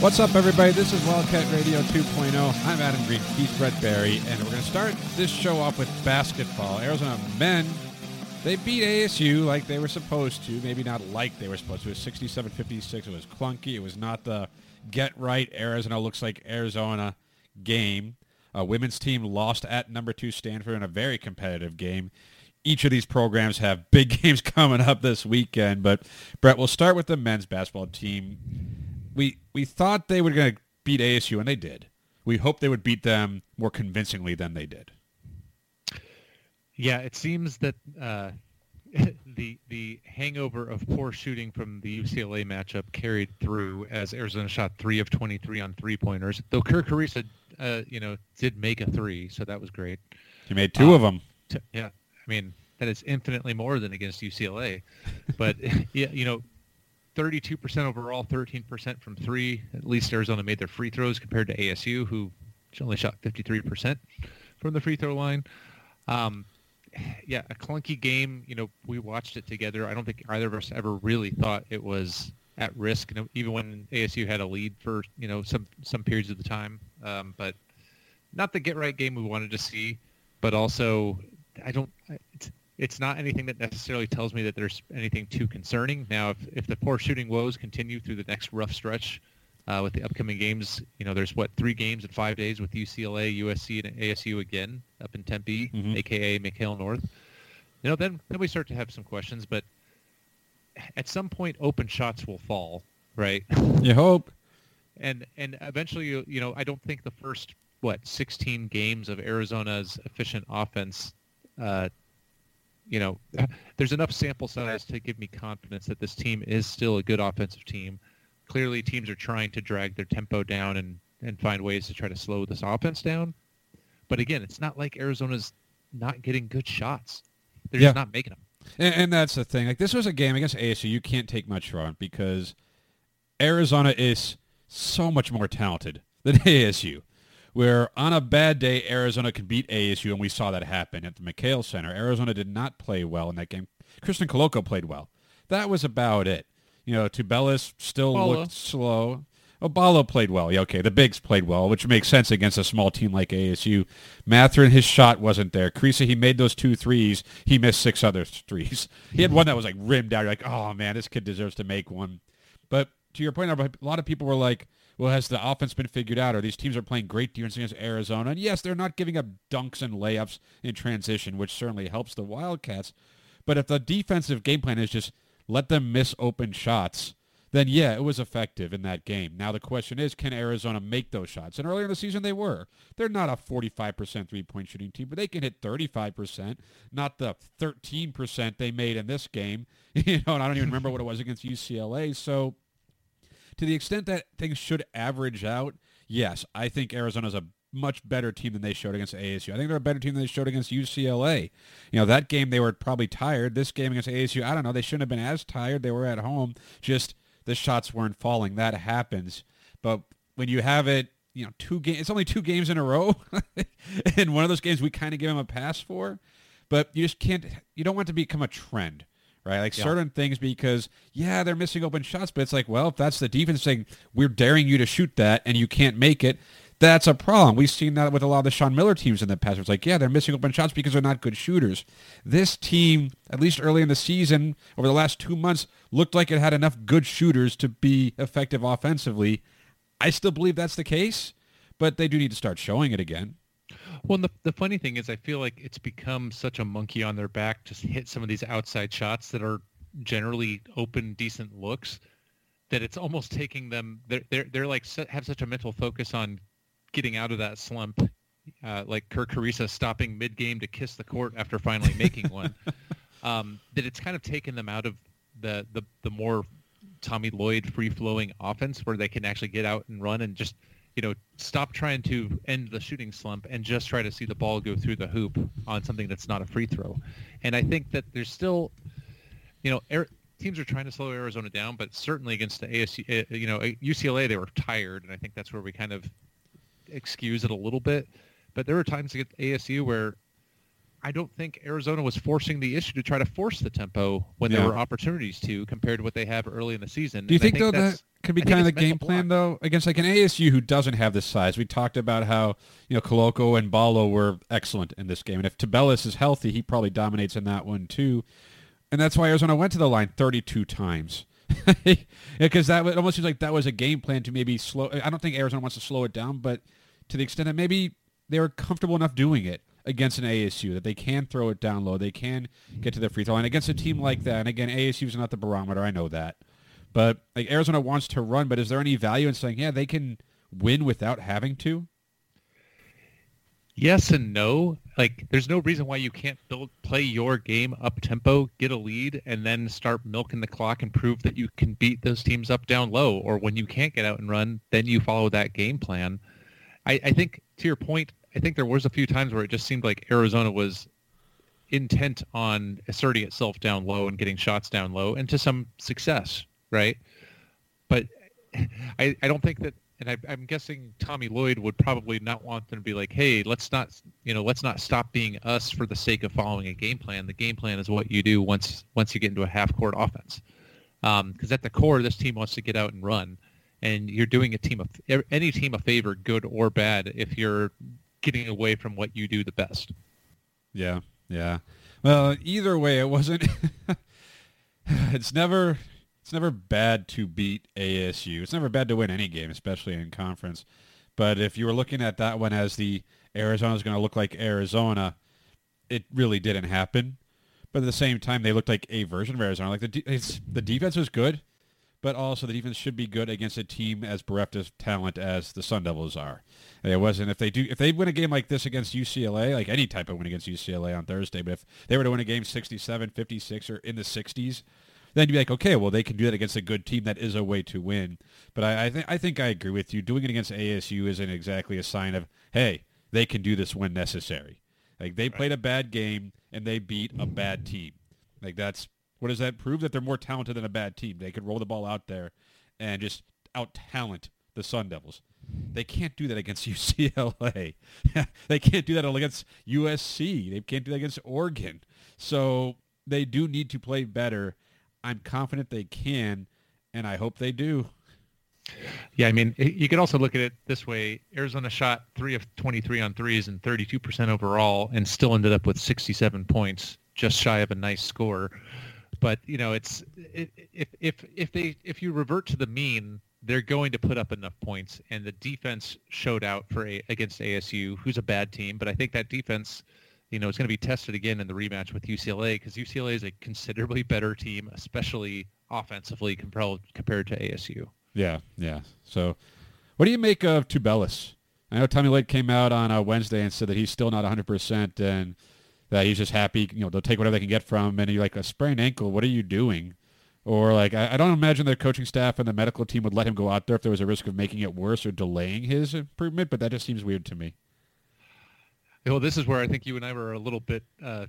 What's up, everybody? This is Wildcat Radio 2.0. I'm Adam Green, Brett Barry, and we're going to start this show off with basketball. Arizona men, they beat ASU like they were supposed to. Maybe not like they were supposed to. It was 67-56. It was clunky. It was not the get right Arizona looks like Arizona game. A women's team lost at number two Stanford in a very competitive game. Each of these programs have big games coming up this weekend, but Brett, we'll start with the men's basketball team we we thought they were going to beat ASU, and they did. We hoped they would beat them more convincingly than they did. Yeah, it seems that uh, the the hangover of poor shooting from the UCLA matchup carried through as Arizona shot three of 23 on three pointers. Though Kerr Kriisa, uh, you know, did make a three, so that was great. He made two Uh, of them. T- yeah, I mean that is infinitely more than against UCLA, but yeah, you know, 32% overall, 13% from three. At least Arizona made their free throws compared to ASU, who only shot 53% from the free throw line. Um, yeah, a clunky game. You know, we watched it together. I don't think either of us ever really thought it was at risk. You know, even when ASU had a lead for you know some some periods of the time. Um, but not the get right game we wanted to see. But also, I don't. It's, it's not anything that necessarily tells me that there's anything too concerning. Now, if, if the poor shooting woes continue through the next rough stretch uh, with the upcoming games, you know, there's what three games in five days with UCLA, USC, and ASU again up in Tempe, Mhm. aka McKale North. You know, then then we start to have some questions. But at some point, open shots will fall, right? You hope. and and eventually you, you know i don't think the first what 16 games of arizona's efficient offense uh you know there's enough sample size to give me confidence that this team is still a good offensive team clearly teams are trying to drag their tempo down and and find ways to try to slow this offense down but again it's not like arizona's not getting good shots they're Yeah. just not making them And, and that's the thing. Like this was a game against ASU. You can't take much from it because Arizona is so much more talented than ASU. Where on a bad day, Arizona can beat ASU, and we saw that happen at the McKale Center. Arizona did not play well in that game. Christian Koloko played well. That was about it. You know, Tubelis still looked slow. Obalo played well. Yeah, okay. The bigs played well, which makes sense against a small team like ASU. Mathurin, his shot wasn't there. Kriisa, he made those two threes. He missed six other threes. He had one that was like rimmed out. You're like, oh man, this kid deserves to make one. But to your point, a lot of people were like, well, has the offense been figured out? Or these teams are playing great defense against Arizona? And yes, they're not giving up dunks and layups in transition, which certainly helps the Wildcats. But if the defensive game plan is just let them miss open shots, then yeah, it was effective in that game. Now the question is, can Arizona make those shots? And earlier in the season they were. They're not a 45% three-point shooting team, but they can hit 35%, not the 13% they made in this game. You know, and I don't even remember what it was against UCLA. So to the extent that things should average out, yes, I think Arizona's a much better team than they showed against ASU. I think they're a better team than they showed against UCLA. You know, that game they were probably tired. This game against ASU, I don't know, they shouldn't have been as tired. They were at home. Just the shots weren't falling. That happens. But when you have it, you know, two games, it's only two games in a row. and one of those games we kind of give them a pass for. But you just can't, you don't want to become a trend right? Like Yeah. certain things because yeah, they're missing open shots, but it's like, well, if that's the defense saying we're daring you to shoot that and you can't make it, that's a problem. We've seen that with a lot of the Sean Miller teams in the past. It's like, yeah, they're missing open shots because they're not good shooters. This team, at least early in the season, over the last two months, looked like it had enough good shooters to be effective offensively. I still believe that's the case, but they do need to start showing it again. Well, the, the funny thing is I feel like it's become such a monkey on their back to hit some of these outside shots that are generally open, decent looks that it's almost taking them, they're, they're, they're like, have such a mental focus on getting out of that slump, uh, like Kerr Kriisa stopping mid-game to kiss the court after finally making one, um, that it's kind of taken them out of the, the, the more Tommy Lloyd free-flowing offense where they can actually get out and run and just – you know, stop trying to end the shooting slump and just try to see the ball go through the hoop on something that's not a free throw. And I think that there's still, you know, teams are trying to slow Arizona down, but certainly against the ASU, eh, you know, UCLA they were tired, and I think that's where we kind of excuse it a little bit. But there were times against ASU where I don't think Arizona was forcing the issue to try to force the tempo when yeah. there were opportunities to, compared to what they have early in the season. Do you think, think, though that could be kind of the game plan though against like an ASU who doesn't have this size? We talked about how you know Koloko and Ballo were excellent in this game, and if Tubelis is healthy, he probably dominates in that one too. And that's why Arizona went to the line 32 times. Because that almost seems like that was a game plan to maybe slow. I don't think Arizona wants to slow it down, but to the extent that maybe they were comfortable enough doing it against an ASU that they can throw it down low. They can get to the free throw line against a team like that. And again, ASU is not the barometer. I know that, but like Arizona wants to run. But is there any value in saying, yeah, they can win without having to? Yes and no. Like, there's no reason why you can't build, play your game up tempo, get a lead, and then start milking the clock and prove that you can beat those teams up down low. Or when you can't get out and run, then you follow that game plan. I, I think to your point, I think there was a few times where it just seemed like Arizona was intent on asserting itself down low and getting shots down low, and to some success, right? But I, I don't think that, and I, I'm guessing Tommy Lloyd would probably not want them to be like, hey, let's not, you know, let's not stop being us for the sake of following a game plan. The game plan is what you do once once you get into a half court offense, because um, at the core, this team wants to get out and run and you're doing a team of any team a favor, good or bad, if you're getting away from what you do the best. Yeah, yeah. Well, either way, it wasn't. it's never it's never bad to beat ASU. It's never bad to win any game, especially in conference. But if you were looking at that one as the Arizona is going to look like Arizona, it really didn't happen. But at the same time, they looked like a version of Arizona. Like the de- the defense was good but also the defense should be good against a team as bereft of talent as the Sun Devils are. It wasn't if they do if they win a game like this against UCLA, like any type of win against UCLA on Thursday, but if they were to win a game 67, 56 or in the 60s, then you'd be like, okay, well they can do that against a good team. That is a way to win. But I, I think I think I agree with you. Doing it against ASU isn't exactly a sign of hey, they can do this when necessary. Like they played a bad game and they beat a bad team. Like that's what does that prove? That they're more talented than a bad team. They could roll the ball out there and just out talent the Sun Devils. They can't do that against UCLA. they can't do that against USC. They can't do that against Oregon. So they do need to play better. I'm confident they can, and I hope they do. Yeah, I mean, you could also look at it this way. Arizona shot 3 of 23 on threes and 32% overall and still ended up with 67 points, just shy of a nice score but you know, it's it, if if if they if you revert to the mean, they're going to put up enough points, and the defense showed out for a, against ASU, who's a bad team. But I think that defense, you know, is going to be tested again in the rematch with UCLA because UCLA is a considerably better team, especially offensively compared compared to ASU. Yeah, yeah. So, what do you make of Tubelis? I know Tommy Lake came out on a Wednesday and said that he's still not 100%, and that he's just happy, you know, they'll take whatever they can get from him. And you're like, a sprained ankle, what are you doing? Or like, I, I don't imagine the coaching staff and the medical team would let him go out there if there was a risk of making it worse or delaying his improvement, but that just seems weird to me. Well, this is where I think you and I were a little bit uh,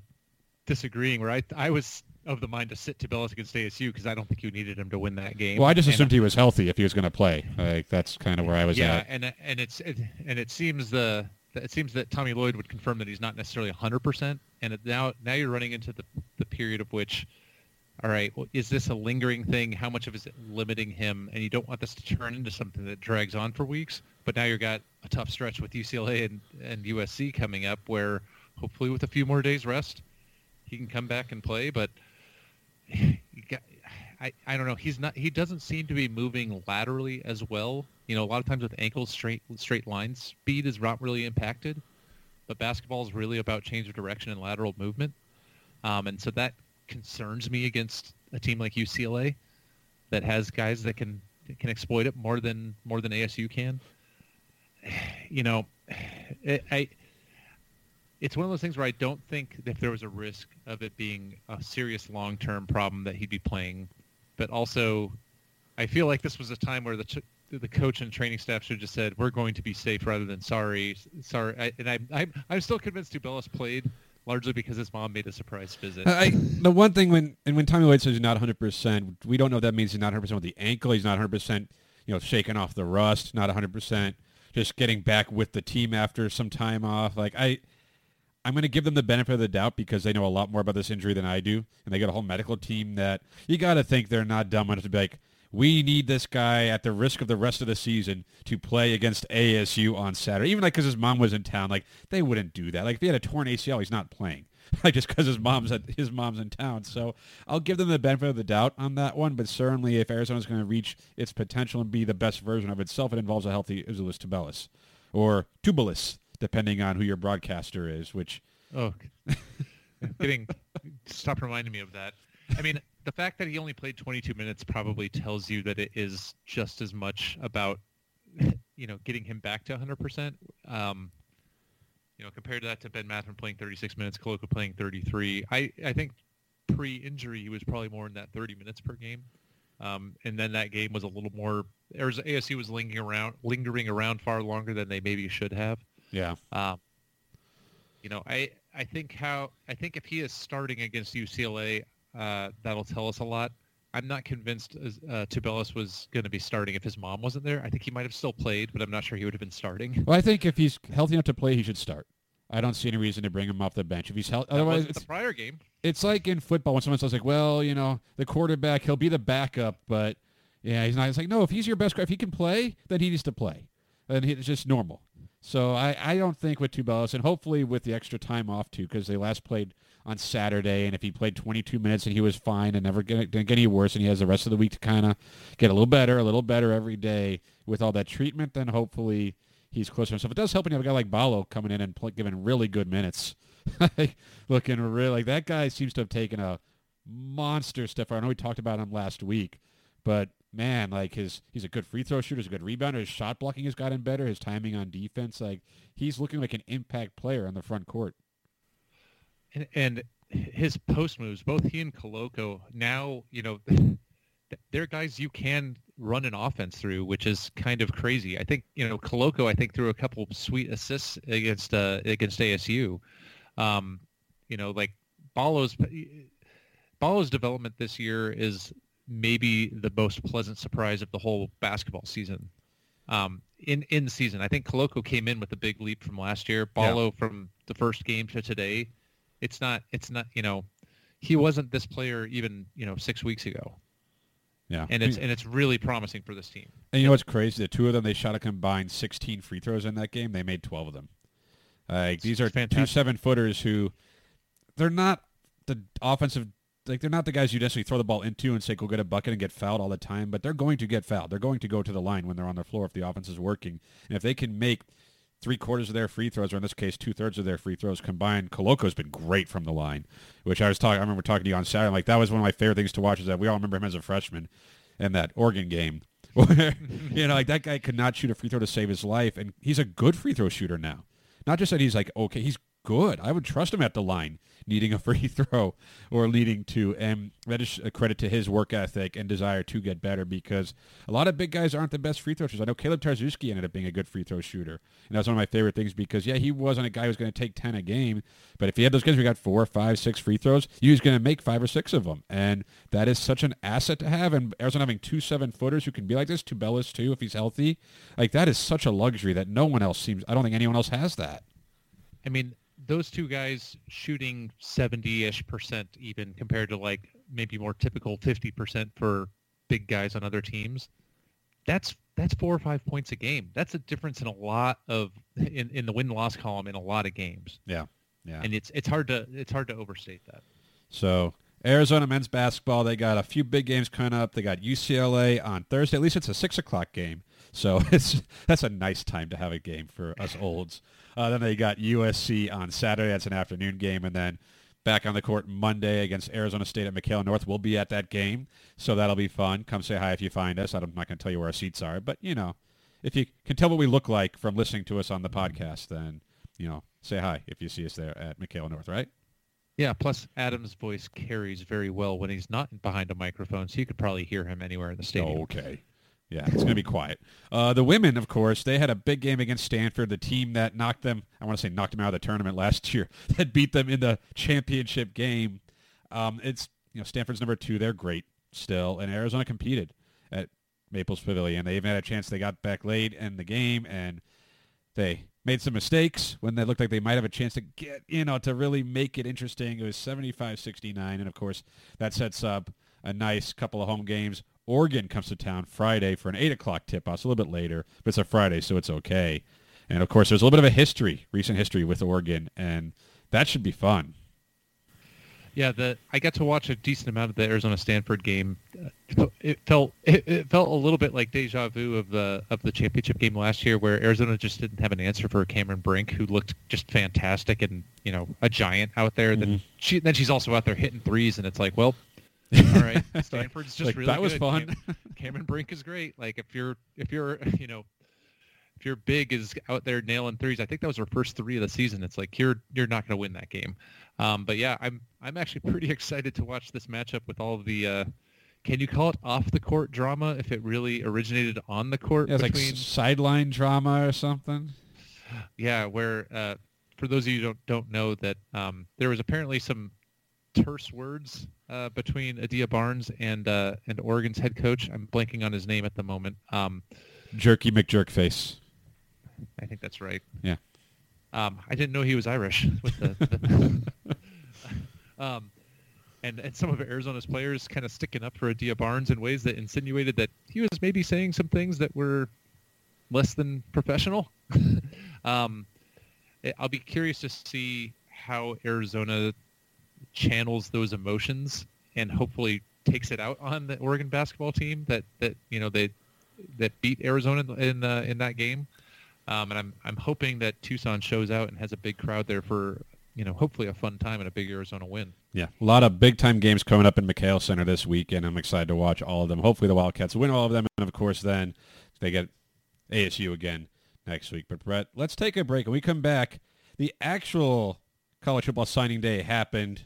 disagreeing. Where I I was of the mind to sit Tubelis against ASU because I don't think you needed him to win that game. Well, I just and assumed he was healthy if he was going to play. Like that's kind of where I was yeah, at. Yeah, and and it's it, and it seems the it seems that Tommy Lloyd would confirm that he's not necessarily 100%. And now, now you're running into the, the period of which, all right, well, is this a lingering thing? How much of is it limiting him? And you don't want this to turn into something that drags on for weeks. but now you've got a tough stretch with UCLA and, and USC coming up where hopefully with a few more days rest, he can come back and play. But got, I, I don't know. He's not. He doesn't seem to be moving laterally as well. You know, a lot of times with ankles, straight straight lines, speed is not really impacted. But basketball is really about change of direction and lateral movement, um, and so that concerns me against a team like UCLA that has guys that can can exploit it more than more than ASU can. You know, it, I it's one of those things where I don't think if there was a risk of it being a serious long-term problem that he'd be playing, but also I feel like this was a time where the the coach and training staff should have just said we're going to be safe rather than sorry, sorry. I, and I, I'm I'm still convinced Tubelis played largely because his mom made a surprise visit. I, the one thing when and when Tommy Lloyd says he's not 100, percent we don't know if that means he's not 100 percent with the ankle. He's not 100 percent, you know, shaking off the rust. Not 100 percent, just getting back with the team after some time off. Like I, I'm going to give them the benefit of the doubt because they know a lot more about this injury than I do, and they got a whole medical team that you got to think they're not dumb enough to be like, we need this guy at the risk of the rest of the season to play against ASU on Saturday. Even like because his mom was in town, like they wouldn't do that. Like if he had a torn ACL, he's not playing. Like just because his mom's at his mom's in town. So I'll give them the benefit of the doubt on that one. But certainly, if Arizona's going to reach its potential and be the best version of itself, it involves a healthy Azuolas Tubelis or Tubelis, depending on who your broadcaster is. Which oh, getting stop reminding me of that. I mean, the fact that he only played 22 minutes probably tells you that it is just as much about you know getting him back to 100%. Um, you know, compared to that to Ben Mathurin playing 36 minutes, Koloko playing 33. I I think pre-injury he was probably more in that 30 minutes per game. Um, and then that game was a little more. ASU was lingering around, lingering around far longer than they maybe should have. Yeah. Um, you know, I I think how I think if he is starting against UCLA, uh, that'll tell us a lot. I'm not convinced uh, Tubelis was going to be starting if his mom wasn't there. I think he might have still played, but I'm not sure he would have been starting. Well, I think if he's healthy enough to play, he should start. I don't see any reason to bring him off the bench if he's healthy. Otherwise, it's the prior game. It's like in football when someone says like, "Well, you know, the quarterback, he'll be the backup, but yeah, he's not." It's like, no, if he's your best, guy, if he can play, then he needs to play, and it's just normal. So I, I don't think with Tubelis, and hopefully with the extra time off too, because they last played on Saturday, and if he played 22 minutes and he was fine and never didn't get any worse, and he has the rest of the week to kind of get a little better, a little better every day with all that treatment, then hopefully he's closer to himself. It does help when you have a guy like Ballo coming in and giving really good minutes, looking really like that guy seems to have taken a monster step. Forward. I know we talked about him last week, but man, like his he's a good free throw shooter, he's a good rebounder, his shot blocking has gotten better, his timing on defense, like he's looking like an impact player on the front court. And, and his post moves, both he and Koloko, now you know they're guys you can run an offense through, which is kind of crazy. I think you know Koloko. I think threw a couple sweet assists against uh, against ASU. Um, you know, like Ballo's Ballo's development this year is maybe the most pleasant surprise of the whole basketball season. Um, in in season, I think Koloko came in with a big leap from last year. Ballo yeah. from the first game to today, it's not it's not you know he wasn't this player even you know six weeks ago. Yeah, and it's and it's really promising for this team. And you know what's crazy? The two of them they shot a combined 16 free throws in that game. They made 12 of them. Like these are fantastic. two seven footers who they're not the offensive like they're not the guys you necessarily throw the ball into and say go get a bucket and get fouled all the time, but they're going to get fouled. They're going to go to the line when they're on the floor if the offense is working. And if they can make three quarters of their free throws, or in this case, two thirds of their free throws combined. Koloko's been great from the line, which I was talking. I remember talking to you on Saturday. Like that was one of my favorite things to watch. Is that we all remember him as a freshman in that Oregon game, where you know, like that guy could not shoot a free throw to save his life, and he's a good free throw shooter now. Not just that he's like okay, he's good. I would trust him at the line needing a free throw or leading to. And that is a credit to his work ethic and desire to get better because a lot of big guys aren't the best free throw shooters. I know Caleb Tarczewski ended up being a good free throw shooter. And that's one of my favorite things because, yeah, he wasn't a guy who was going to take 10 a game. But if he had those guys we got four, five, six free throws, he was going to make five or six of them. And that is such an asset to have. And Arizona having two seven footers who can be like this, Tubelis too, if he's healthy, like that is such a luxury that no one else seems, I don't think anyone else has that. I mean, those two guys shooting 70-ish percent even compared to like maybe more typical 50 percent for big guys on other teams that's that's four or five points a game. That's a difference in a lot of in, in the win loss column in a lot of games. Yeah, yeah. And it's it's hard to it's hard to overstate that. So Arizona men's basketball, they got a few big games coming up. They got UCLA on Thursday. At least it's a six o'clock game, so it's that's a nice time to have a game for us olds. Uh, then they got USC on Saturday. That's an afternoon game, and then back on the court Monday against Arizona State at McKale North. We'll be at that game, so that'll be fun. Come say hi if you find us. I'm not going to tell you where our seats are, but you know, if you can tell what we look like from listening to us on the podcast, then you know, say hi if you see us there at McKale North, right? Yeah. Plus, Adam's voice carries very well when he's not behind a microphone, so you could probably hear him anywhere in the stadium. Okay. Yeah, it's going to be quiet. Uh, the women, of course, they had a big game against Stanford, the team that knocked them, I want to say knocked them out of the tournament last year, that beat them in the championship game. Um, it's, you know, Stanford's number two. They're great still. And Arizona competed at Maples Pavilion. They even had a chance. They got back late in the game, and they made some mistakes when they looked like they might have a chance to get, you know, to really make it interesting. It was 75-69, and, of course, that sets up a nice couple of home games Oregon comes to town Friday for an 8 o'clock tip-off. It's a little bit later, but it's a Friday, so it's okay. And, of course, there's a little bit of a history, recent history with Oregon, and that should be fun. Yeah, the I got to watch a decent amount of the Arizona Stanford game. It felt it, it, felt a little bit like deja vu of the of the championship game last year, where Arizona just didn't have an answer for Cameron Brink, who looked just fantastic and you know a giant out there. Mm-hmm. Then she then she's also out there hitting threes, and it's like, well, all right, Stanford's just like, really that was good. fun. Cam- Cameron Brink is great. Like if you're if you're you know if you're big is out there nailing threes, I think that was her first three of the season. It's like you're you're not going to win that game. Um, but yeah, I'm I'm actually pretty excited to watch this matchup with all the. Uh, can you call it off the court drama if it really originated on the court? Yeah, it's between, like sideline drama or something. Yeah, where uh, for those of you who don't don't know that um, there was apparently some terse words uh, between Adia Barnes and uh, and Oregon's head coach. I'm blanking on his name at the moment. Um, Jerky McJerkface. I think that's right. Yeah. Um, I didn't know he was Irish. With the, the um, and and some of Arizona's players kind of sticking up for Adia Barnes in ways that insinuated that he was maybe saying some things that were less than professional. um, I'll be curious to see how Arizona channels those emotions and hopefully takes it out on the Oregon basketball team that, that you know they that beat Arizona in uh, in that game. Um, and I'm I'm hoping that Tucson shows out and has a big crowd there for you know hopefully a fun time and a big Arizona win. Yeah, a lot of big time games coming up in McKale Center this week, and I'm excited to watch all of them. Hopefully the Wildcats win all of them, and of course then they get ASU again next week. But Brett, let's take a break. When we come back, the actual college football signing day happened,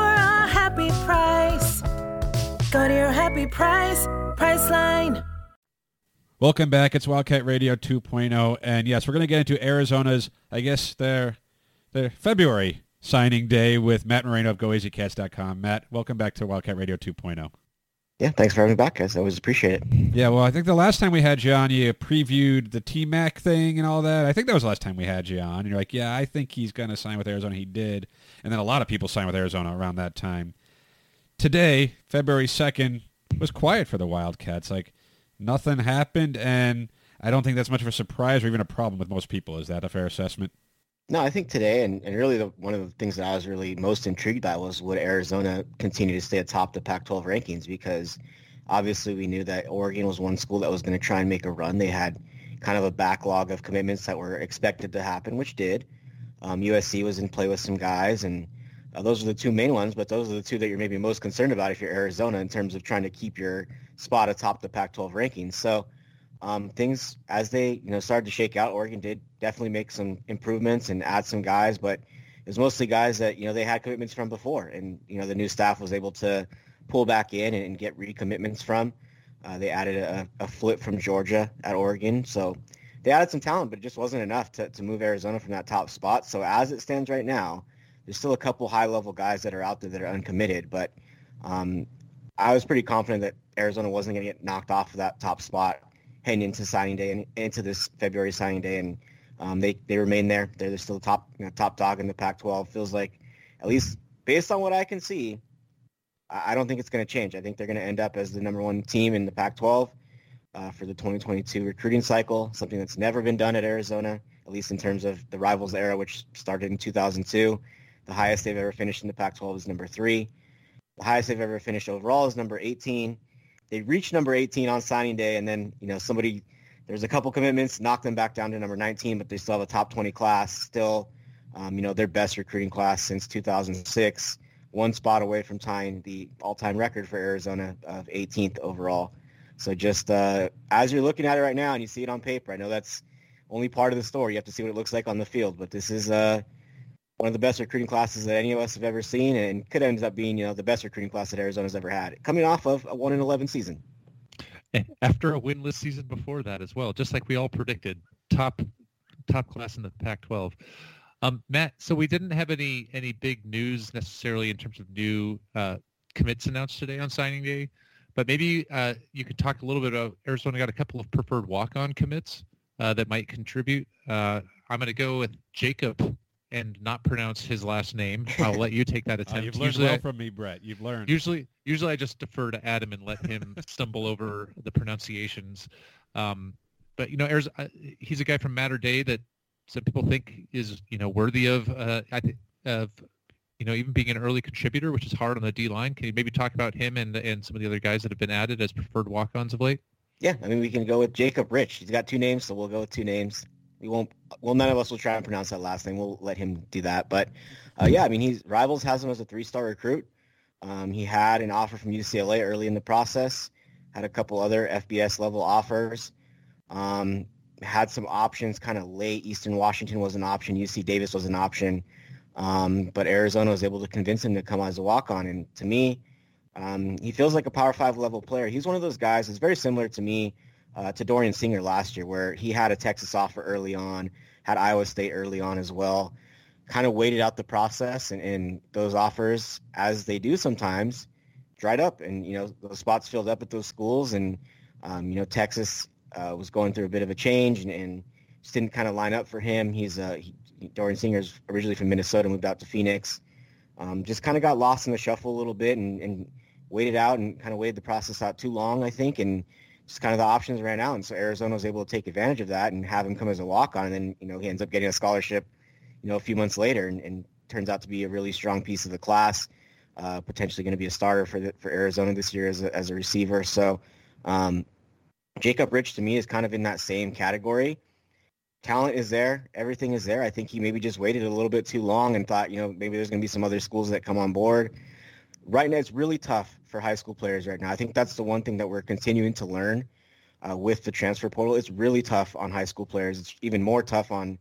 happy price. Go to your happy price, Priceline. Welcome back. It's Wildcat Radio 2.0, and yes, we're going to get into Arizona's, I guess, their their February signing day with Matt Moreno of GoAZCats.com. Matt, welcome back to Wildcat Radio 2.0. Yeah, thanks for having me back, guys. I always appreciate it. Yeah, well, I think the last time we had you on, you previewed the T-Mac thing and all that. I think that was the last time we had you on. You're like, yeah, I think he's going to sign with Arizona. He did. And then a lot of people signed with Arizona around that time. Today, February 2nd, was quiet for the Wildcats. Like, nothing happened, and I don't think that's much of a surprise or even a problem with most people. Is that a fair assessment? No, I think today, and, and really the, one of the things that I was really most intrigued by was would Arizona continue to stay atop the Pac-12 rankings because obviously we knew that Oregon was one school that was going to try and make a run. They had kind of a backlog of commitments that were expected to happen, which did. Um, USC was in play with some guys, and uh, those are the two main ones. But those are the two that you're maybe most concerned about if you're Arizona in terms of trying to keep your spot atop the Pac-12 rankings. So um, things as they you know started to shake out, Oregon did definitely make some improvements and add some guys, but it was mostly guys that you know they had commitments from before, and you know the new staff was able to pull back in and, and get recommitments from. Uh, they added a, a, flip from Georgia at Oregon, so they added some talent, but it just wasn't enough to, to move Arizona from that top spot. So as it stands right now, there's still a couple high level guys that are out there that are uncommitted, but um, I was pretty confident that Arizona wasn't going to get knocked off of that top spot heading into signing day and into this February signing day, and um, they they remain there. They're, they're still the top you know, top dog in the Pac-12. Feels like, at least based on what I can see, I don't think it's going to change. I think they're going to end up as the number one team in the Pac-12 uh, for the 2022 recruiting cycle, something that's never been done at Arizona, at least in terms of the Rivals era, which started in 2002. The highest they've ever finished in the Pac-12 is number three. The highest they've ever finished overall is number 18. They reached number 18 on signing day, and then you know somebody there's a couple commitments, knocked them back down to number 19, but they still have a top 20 class. Still, um, you know, their best recruiting class since 2006 one spot away from tying the all-time record for Arizona of 18th overall. So just uh, as you're looking at it right now and you see it on paper, I know that's only part of the story. You have to see what it looks like on the field. But this is uh, one of the best recruiting classes that any of us have ever seen, and could end up being you know the best recruiting class that Arizona's ever had, coming off of a one in 11 season. After a winless season before that as well, just like we all predicted, top top class in the Pac-12. Um, Matt, so we didn't have any any big news necessarily in terms of new uh, commits announced today on signing day, but maybe uh, you could talk a little bit about Arizona got a couple of preferred walk-on commits uh, that might contribute. Uh, I'm going to go with Jacob and not pronounce his last name. I'll let you take that uh, attempt. you've learned usually well I, from me, Brett. You've learned. Usually, usually I just defer to Adam and let him stumble over the pronunciations. Um, but you know, Arizona, uh, he's a guy from Mater Dei that some people think is you know worthy of uh, I think of you know even being an early contributor, which is hard on the D line. Can you maybe talk about him and and some of the other guys that have been added as preferred walk-ons of late? Yeah, I mean we can go with Jacob Rich. He's got two names, so we'll go with two names. We won't. Well, none of us will try and pronounce that last name. We'll let him do that. But uh, yeah, I mean, he's Rivals has him as a three-star recruit. Um, he had an offer from UCLA early in the process. Had a couple other FBS level offers. Um, had some options kind of late. Eastern Washington was an option. UC Davis was an option. Um, but Arizona was able to convince him to come as a walk-on. And to me, um, he feels like a Power Five level player. He's one of those guys. It's very similar to me, uh, to Dorian Singer last year, where he had a Texas offer early on, had Iowa State early on as well. Kind of waited out the process, and, and those offers, as they do sometimes, dried up, and you know those spots filled up at those schools, and um, you know Texas uh, was going through a bit of a change and, and just didn't kind of line up for him. He's uh, he, Dorian Singer's originally from Minnesota, moved out to Phoenix. Um, just kind of got lost in the shuffle a little bit and, and waited out and kind of waited the process out too long, I think, and just kind of the options ran out. And so Arizona was able to take advantage of that and have him come as a walk-on. And then, you know, he ends up getting a scholarship, you know, a few months later and, and turns out to be a really strong piece of the class, uh, potentially going to be a starter for the, for Arizona this year as a, as a receiver. So, um, Jacob Rich to me is kind of in that same category. Talent is there. Everything is there. I think he maybe just waited a little bit too long and thought, you know, maybe there's going to be some other schools that come on board. Right now, it's really tough for high school players right now. I think that's the one thing that we're continuing to learn uh, with the transfer portal. It's really tough on high school players. It's even more tough on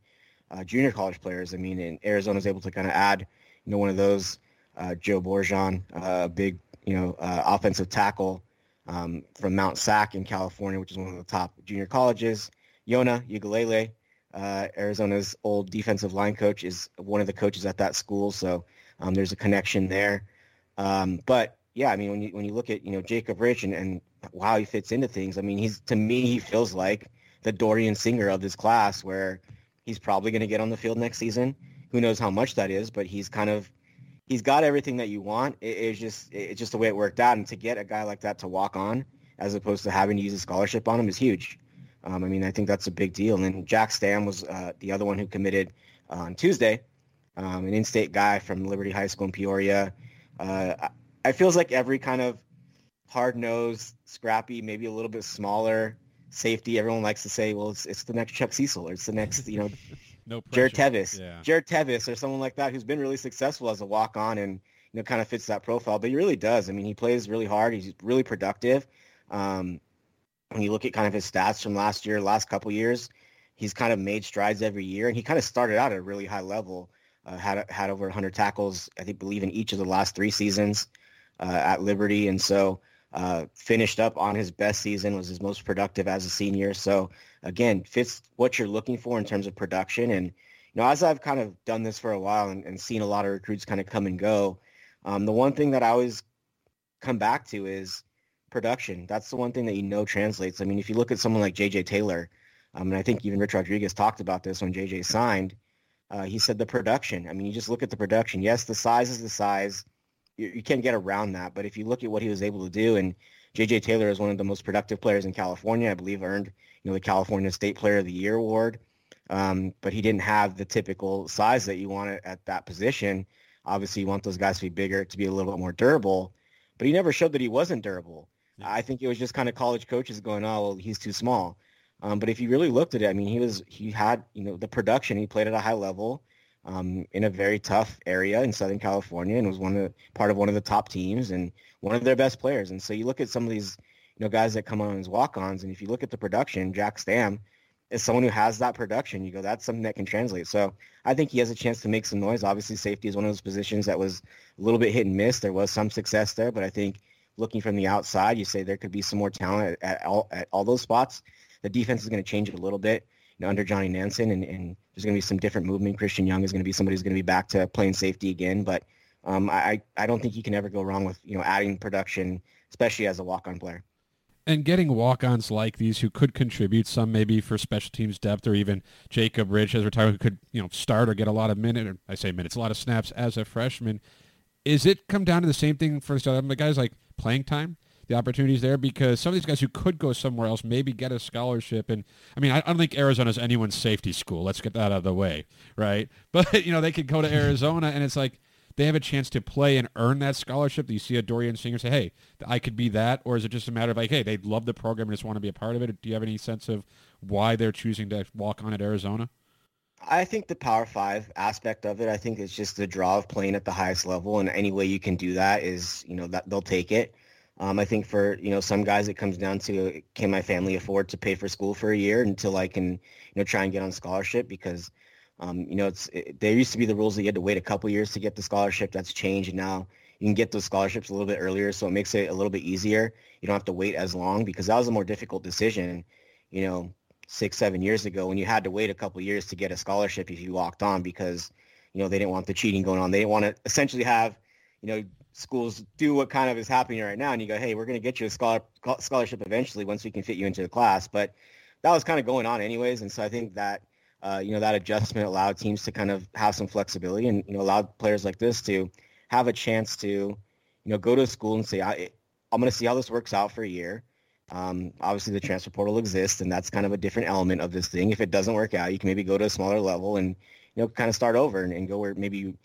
uh, junior college players. I mean, and Arizona's able to kind of add, you know, one of those, uh, Joe Borjan, a uh, big, you know, uh, offensive tackle um, from Mount Sac in California, which is one of the top junior colleges. Iona Uiagalelei, uh, Arizona's old defensive line coach, is one of the coaches at that school. So um, there's a connection there. Um, but yeah, I mean, when you when you look at you know Jacob Rich and, and how he fits into things, I mean, he's to me he feels like the Dorian Singer of this class, where he's probably going to get on the field next season. Who knows how much that is, but he's kind of he's got everything that you want. It, it's just it's just the way it worked out, and to get a guy like that to walk on as opposed to having to use a scholarship on him is huge. Um, I mean, I think that's a big deal. And then Jack Stam was uh, the other one who committed on Tuesday, um, an in-state guy from Liberty High School in Peoria. Uh, I feels like every kind of hard-nosed, scrappy, maybe a little bit smaller safety, everyone likes to say, well, it's, it's the next Chuck Cecil or it's the next, you know, No Jared. Tevis, Yeah. Jared Tevis, or someone like that who's been really successful as a walk on and you know kind of fits that profile. But he really does. I mean, he plays really hard. He's really productive. Um, when you look at kind of his stats from last year, last couple years, he's kind of made strides every year, and he kind of started out at a really high level. Uh, had had over 100 tackles, I think, believe in each of the last three seasons uh, at Liberty, and so uh, finished up on his best season. Was his most productive as a senior. So again, fits what you're looking for in terms of production. And you know, as I've kind of done this for a while and, and seen a lot of recruits kind of come and go, um, the one thing that I always come back to is production. That's the one thing that you know translates. I mean, if you look at someone like JJ Taylor, um, and I think even Rich Rodriguez talked about this when JJ signed, uh, he said the production. I mean, you just look at the production. Yes, the size is the size. You, you can't get around that. But if you look at what he was able to do, and JJ Taylor is one of the most productive players in California, I believe earned you know the California State Player of the Year award. Um, but he didn't have the typical size that you want at that position. Obviously, you want those guys to be bigger, to be a little bit more durable. But he never showed that he wasn't durable. I think it was just kind of college coaches going, "Oh, well, he's too small." Um, but if you really looked at it, I mean, he was he had you know the production. He played at a high level um, in a very tough area in Southern California, and was one of the, part of one of the top teams and one of their best players. And so you look at some of these you know guys that come on as walk-ons, and if you look at the production, Jack Stam is someone who has that production. You go, that's something that can translate. So I think he has a chance to make some noise. Obviously, safety is one of those positions that was a little bit hit and miss. There was some success there, but I think looking from the outside, you say there could be some more talent at, all at all those spots. The defense is going to change it a little bit you know, under Johnny Nansen, and, and there's going to be some different movement. Christian Young is going to be somebody who's going to be back to playing safety again, but um, I I don't think you can ever go wrong with you know adding production, especially as a walk-on player. and getting walk-ons like these who could contribute some maybe for special teams depth or even Jacob Rich as retired who could you know start or get a lot of minute or I say minutes a lot of snaps as a freshman is it come down to the same thing for the guys like playing time the opportunities there because some of these guys who could go somewhere else maybe get a scholarship and I mean I, I don't think Arizona's anyone's safety school let's get that out of the way right but you know they could go to Arizona and it's like they have a chance to play and earn that scholarship. Do you see a Dorian Singer say, hey, I could be that? Or is it just a matter of like, hey, they love the program and just want to be a part of it? Do you have any sense of why they're choosing to walk on at Arizona? I think the Power Five aspect of it, I think it's just the draw of playing at the highest level, and any way you can do that is, you know, that they'll take it. Um, I think for you know some guys, it comes down to can my family afford to pay for school for a year until I can, you know, try and get on scholarship because, um, you know, it's it, there used to be the rules that you had to wait a couple years to get the scholarship. That's changed, and now you can get those scholarships a little bit earlier, so it makes it a little bit easier. You don't have to wait as long because that was a more difficult decision, you know, six, seven years ago when you had to wait a couple years to get a scholarship if you walked on because, you know, they didn't want the cheating going on. They didn't want to essentially have, you know, schools do what kind of is happening right now. And you go, hey, we're going to get you a scholar- scholarship eventually once we can fit you into the class. But that was kind of going on anyways. And so I think that, uh, you know, that adjustment allowed teams to kind of have some flexibility and, you know, allowed players like this to have a chance to, you know, go to school and say, I, I'm going to see how this works out for a year. Um, obviously, the transfer portal exists, and that's kind of a different element of this thing. If it doesn't work out, you can maybe go to a smaller level and you know kind of start over and, and go where maybe you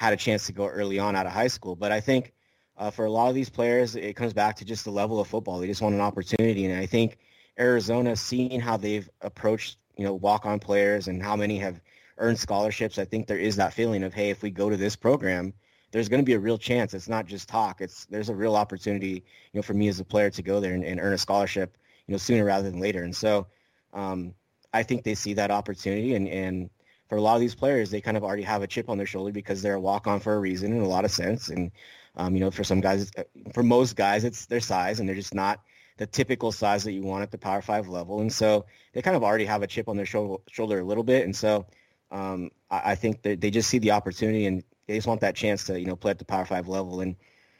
had a chance to go early on out of high school. But I think uh, for a lot of these players, it comes back to just the level of football. They just want an opportunity, and I think Arizona, seeing how they've approached you know walk-on players and how many have earned scholarships, I think there is that feeling of hey, if we go to this program there's going to be a real chance. It's not just talk. It's there's a real opportunity, you know, for me as a player to go there and, and earn a scholarship, you know, sooner rather than later. And so, um, I think they see that opportunity, and and for a lot of these players, they kind of already have a chip on their shoulder because they're a walk on for a reason in a lot of sense. And um, you know, for some guys, for most guys, it's their size, and they're just not the typical size that you want at the Power Five level. And so they kind of already have a chip on their shoulder, shoulder a little bit. And so um, I, I think that they just see the opportunity and they just want that chance to, you know, play at the Power Five level. And,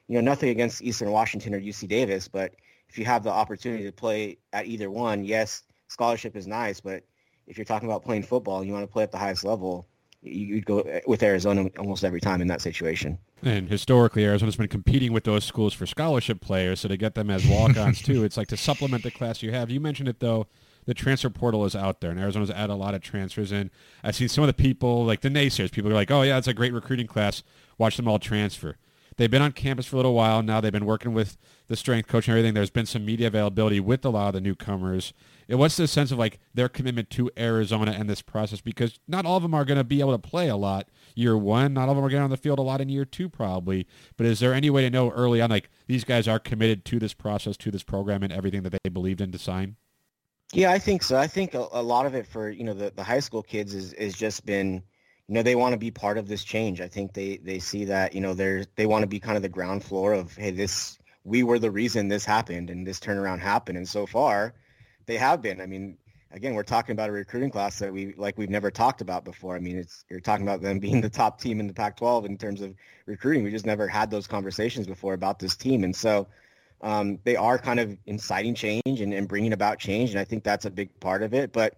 you know, nothing against Eastern Washington or UC Davis, but if you have the opportunity to play at either one, yes, scholarship is nice, but if you're talking about playing football you want to play at the highest level, you'd go uh, with Arizona almost every time in that situation. And historically, Arizona's been competing with those schools for scholarship players, so to get them as walk-ons too, it's like to supplement the class you have. You mentioned it though, the transfer portal is out there, and Arizona's added a lot of transfers in. I've seen some of the people, like the naysayers, people are like, "Oh yeah, it's a great recruiting class. Watch them all transfer." they've been on campus for a little while now. They've been working with the strength coach and everything. There's been some media availability with a lot of the newcomers. What's the sense of like their commitment to Arizona and this process? Because not all of them are going to be able to play a lot year one. Not all of them are getting on the field a lot in year two, probably. But is there any way to know early on, like these guys are committed to this process, to this program, and everything that they believed in to sign? Yeah, I think so. I think a, a lot of it for you know the, the high school kids is is just been you know they want to be part of this change. I think they they see that you know they're they want to be kind of the ground floor of hey this we were the reason this happened and this turnaround happened. And so far, they have been. I mean, again, we're talking about a recruiting class that we like we've never talked about before. I mean, it's you're talking about them being the top team in the Pac-12 in terms of recruiting. We just never had those conversations before about this team, and so um, they are kind of inciting change and, and bringing about change, and I think that's a big part of it. But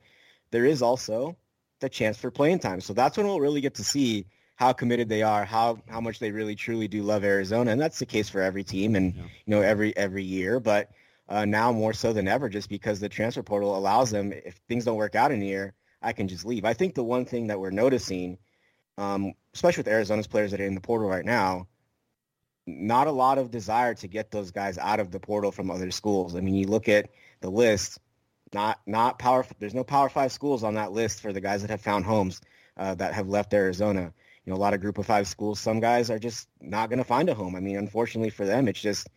there is also the chance for playing time, so that's when we'll really get to see how committed they are, how how much they really truly do love Arizona, and that's the case for every team and yeah. you know every every year. But uh, now more so than ever, just because the transfer portal allows them, if things don't work out in a year, I can just leave. I think the one thing that we're noticing, um, especially with Arizona's players that are in the portal right now, not a lot of desire to get those guys out of the portal from other schools. I mean, you look at the list, not not power. There's no Power Five schools on that list for the guys that have found homes uh, that have left Arizona you know, a lot of group of five schools, some guys are just not going to find a home. I mean, unfortunately for them, it's just,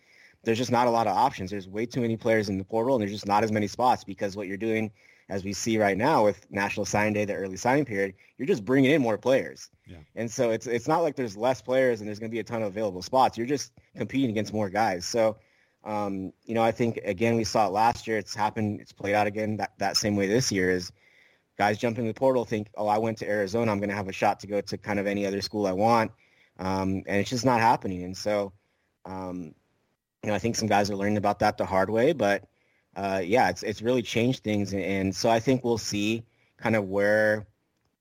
there's just not a lot of options. There's way too many players in the portal and there's just not as many spots because what you're doing, as we see right now with National Signing Day, the early signing period, you're just bringing in more players. Yeah. And so it's, it's not like there's less players and there's going to be a ton of available spots. You're just competing against more guys. So, um, you know, I think, again, we saw it last year. It's happened. It's played out again that, that same way this year is guys jump in the portal think, oh, I went to Arizona. I'm going to have a shot to go to kind of any other school I want. Um, and it's just not happening. And so, um, you know, I think some guys are learning about that the hard way. But uh, yeah, it's it's really changed things. And, so I think we'll see kind of where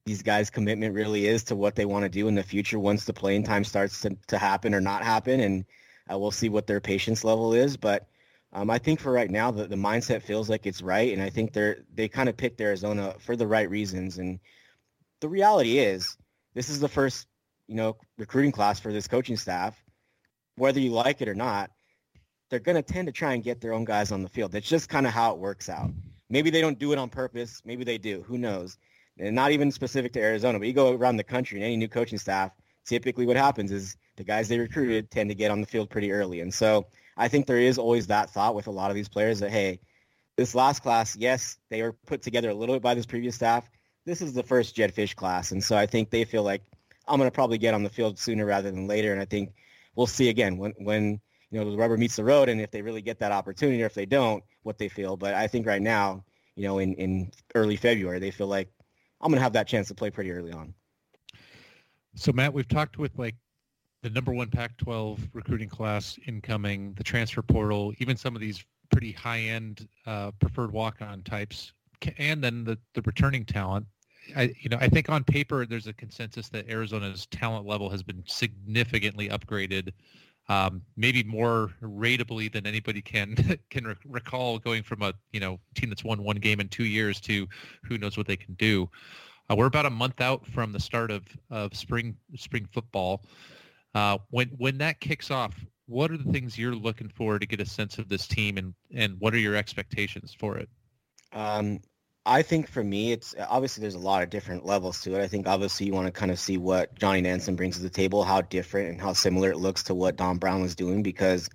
these guys' commitment really is to what they want to do in the future once the playing time starts to, to happen or not happen. And uh, we'll see what their patience level is. But um, I think for right now, the, the mindset feels like it's right, and I think they're they kind of picked Arizona for the right reasons. And the reality is, this is the first you know recruiting class for this coaching staff. Whether you like it or not, they're going to tend to try and get their own guys on the field. That's just kind of how it works out. Maybe they don't do it on purpose. Maybe they do. Who knows? And not even specific to Arizona, but you go around the country and any new coaching staff, typically what happens is the guys they recruited tend to get on the field pretty early. And so I think there is always that thought with a lot of these players that, hey, this last class, yes, they were put together a little bit by this previous staff. This is the first Jedd Fisch class. And so I think they feel like I'm going to probably get on the field sooner rather than later. And I think we'll see again when, when you know, the rubber meets the road and if they really get that opportunity or if they don't, what they feel. But I think right now, you know, in, in early February, they feel like I'm going to have that chance to play pretty early on. So Matt, we've talked with like the number one Pac-12 recruiting class incoming, the transfer portal, even some of these pretty high-end uh, preferred walk-on types, and then the, the returning talent. I, you know, I think on paper there's a consensus that Arizona's talent level has been significantly upgraded, um, maybe more rateably than anybody can can re- recall going from a you know team that's won one game in two years to who knows what they can do. Uh, we're about a month out from the start of, of spring spring football. Uh, when when that kicks off, what are the things you're looking for to get a sense of this team, and and what are your expectations for it? Um, I think for me, it's uh, obviously there's a lot of different levels to it. I think obviously you want to kind of see what Johnny Nansen brings to the table, how different and how similar it looks to what Don Brown was doing. Because,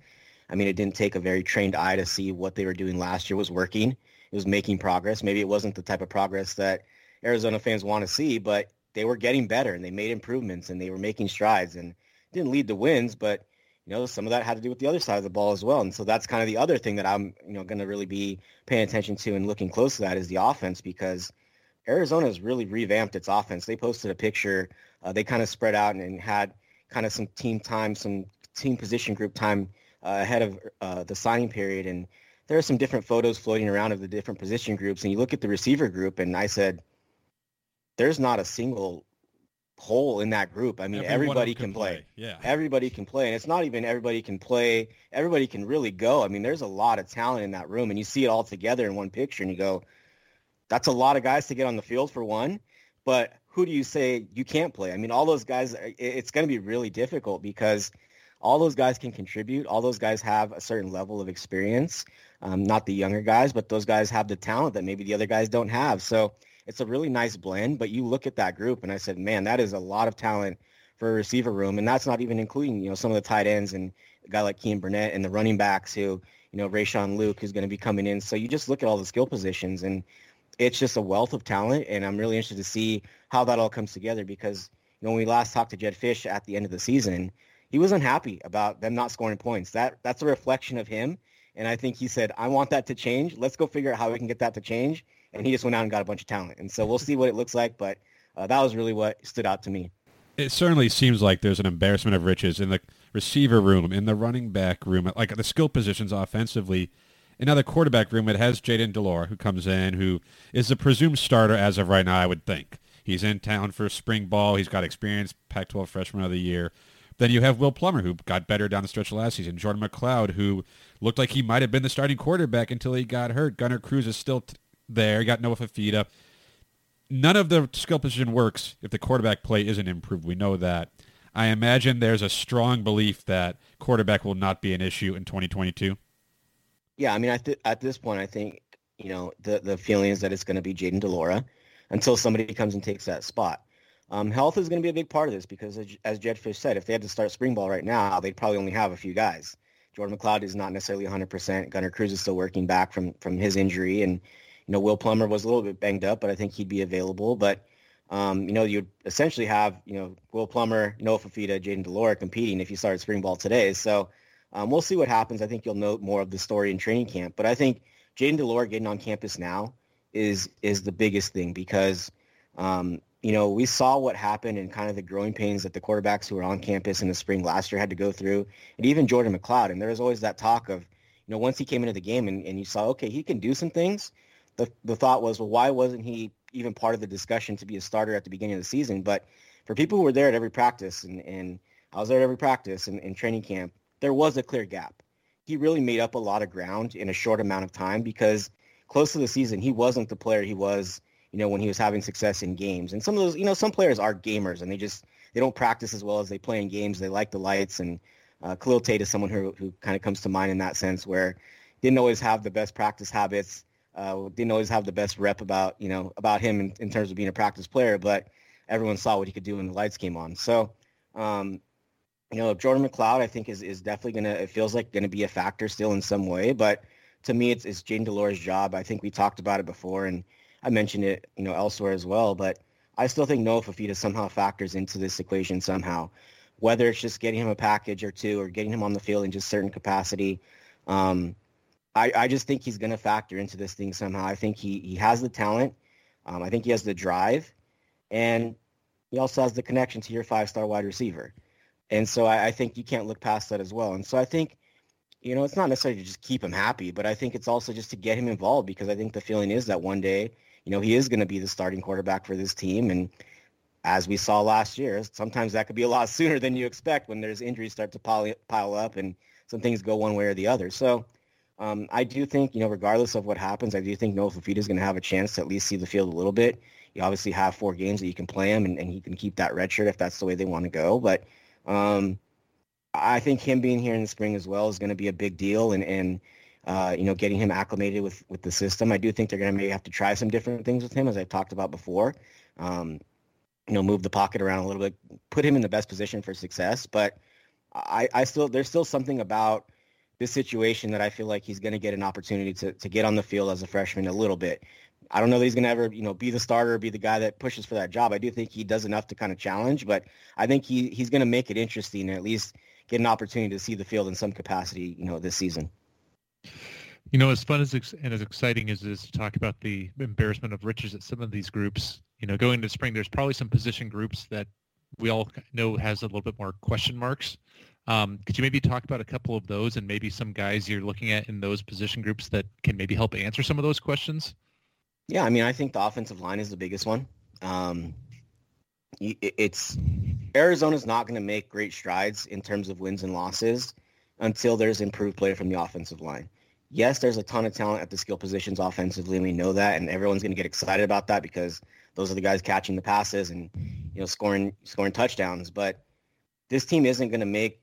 I mean, it didn't take a very trained eye to see what they were doing last year was working. It was making progress. Maybe it wasn't the type of progress that Arizona fans want to see, but they were getting better and they made improvements and they were making strides. And didn't lead to wins, but know some of that had to do with the other side of the ball as well. And so that's kind of the other thing that I'm you know going to really be paying attention to and looking close to that is the offense because Arizona has really revamped its offense. They posted a picture. Uh, they kind of spread out and, and, had kind of some team time, some team position group time uh, ahead of uh, the signing period. And there are some different photos floating around of the different position groups. And you look at the receiver group, and I said, there's not a single hole in that group. I mean, Everyone everybody can, can play. play. Yeah. Everybody can play. And it's not even everybody can play. Everybody can really go. I mean, there's a lot of talent in that room and you see it all together in one picture and you go, that's a lot of guys to get on the field for one. But who do you say you can't play? I mean, all those guys, it's going to be really difficult because all those guys can contribute. All those guys have a certain level of experience. Um, not the younger guys, but those guys have the talent that maybe the other guys don't have. So it's a really nice blend. But you look at that group, and I said, man, that is a lot of talent for a receiver room, and that's not even including you know some of the tight ends and a guy like Kean Burnett and the running backs who you know Rayshon Luke who's going to be coming in. So you just look at all the skill positions, and it's just a wealth of talent. And I'm really interested to see how that all comes together because you know when we last talked to Jedd Fisch at the end of the season, he was unhappy about them not scoring points. That that's a reflection of him. And I think he said, I want that to change. Let's go figure out how we can get that to change. And he just went out and got a bunch of talent. And so we'll see what it looks like. But uh, that was really what stood out to me it certainly seems like there's an embarrassment of riches in the receiver room, in the running back room, like the skill positions offensively. In the quarterback room, it has Jayden de Laura, who comes in, who is the presumed starter as of right now, I would think. He's in town for spring ball. He's got experience, Pac-12 freshman of the year. Then you have Will Plummer, who got better down the stretch last season. Jordan McCloud, who looked like he might have been the starting quarterback until he got hurt. Gunnar Cruz is still t- there. Got Noah Fifita none of the skill position works if the quarterback play isn't improved. We know that. I imagine there's a strong belief that quarterback will not be an issue in 2022. Yeah, I mean, th- at this point, I think you know the the feeling is that it's going to be Jayden de Laura until somebody comes and takes that spot. Um, health is going to be a big part of this because, as, as Jedd Fisch said, if they had to start spring ball right now, they'd probably only have a few guys. Jordan McCloud is not necessarily 100%. Gunnar Cruz is still working back from from his injury, and you know, Will Plummer was a little bit banged up, but I think he'd be available. But um, you know, you'd essentially have you know Will Plummer, Noah Fifita, Jaden Delora competing if you started spring ball today. So um, we'll see what happens. I think you'll note more of the story in training camp. But I think Jayden de Laura getting on campus now is is the biggest thing because um, you know we saw what happened and kind of the growing pains that the quarterbacks who were on campus in the spring last year had to go through, and even Jordan McCloud. And there was always that talk of you know once he came into the game and, and you saw okay he can do some things the, the thought was, well, why wasn't he even part of the discussion to be a starter at the beginning of the season? But for people who were there at every practice, and, and I was there at every practice and in training camp, there was a clear gap. He really made up a lot of ground in a short amount of time because close to the season, he wasn't the player he was, you know, when he was having success in games. And some of those, you know, some players are gamers and they just, they don't practice as well as they play in games. They like the lights. And uh, Khalil Tate is someone who, who kind of comes to mind in that sense where didn't always have the best practice habits uh, didn't always have the best rep about you know about him in, in, terms of being a practice player, but everyone saw what he could do when the lights came on. So, um, you know, Jordan McCloud, I think is is definitely gonna. It feels like gonna be a factor still in some way, but to me, it's it's Jayden de Laura's job. I think we talked about it before, and I mentioned it, you know, elsewhere as well. But I still think Noah Fifita somehow factors into this equation somehow, whether it's just getting him a package or two, or getting him on the field in just certain capacity. Um, I, I just think he's going to factor into this thing somehow. I think he, he has the talent. Um, I think he has the drive. And he also has the connection to your five-star wide receiver. And so I, I, think you can't look past that as well. And so I think, you know, it's not necessarily to just keep him happy, but I think it's also just to get him involved because I think the feeling is that one day, you know, he is going to be the starting quarterback for this team. And as we saw last year, sometimes that could be a lot sooner than you expect when there's injuries start to pile, pile up and some things go one way or the other. So um, I do think, you know, regardless of what happens, I do think Noah Fifita is going to have a chance to at least see the field a little bit. You obviously have four games that you can play him, and, and he can keep that red shirt if that's the way they want to go. But um, I think him being here in the spring as well is going to be a big deal, and and uh, you know, getting him acclimated with with the system. I do think they're going to maybe have to try some different things with him, as I've talked about before. Um, you know, move the pocket around a little bit, put him in the best position for success. But I, I still there's still something about this situation that I feel like he's going to get an opportunity to, to get on the field as a freshman a little bit. I don't know that he's going to ever, you know, be the starter, be the guy that pushes for that job. I do think he does enough to kind of challenge, but I think he he's going to make it interesting and at least get an opportunity to see the field in some capacity, you know, this season. You know, as fun as and as exciting as it is to talk about the embarrassment of riches at some of these groups, you know, going into spring, there's probably some position groups that we all know has a little bit more question marks. Um, could you maybe talk about a couple of those and maybe some guys you're looking at in those position groups that can maybe help answer some of those questions? Yeah, I mean, I think the offensive line is the biggest one. Um, it's Arizona's not going to make great strides in terms of wins and losses until there's improved play from the offensive line. Yes, there's a ton of talent at the skill positions offensively, and we know that, and everyone's going to get excited about that because those are the guys catching the passes and you know scoring scoring touchdowns. But this team isn't going to make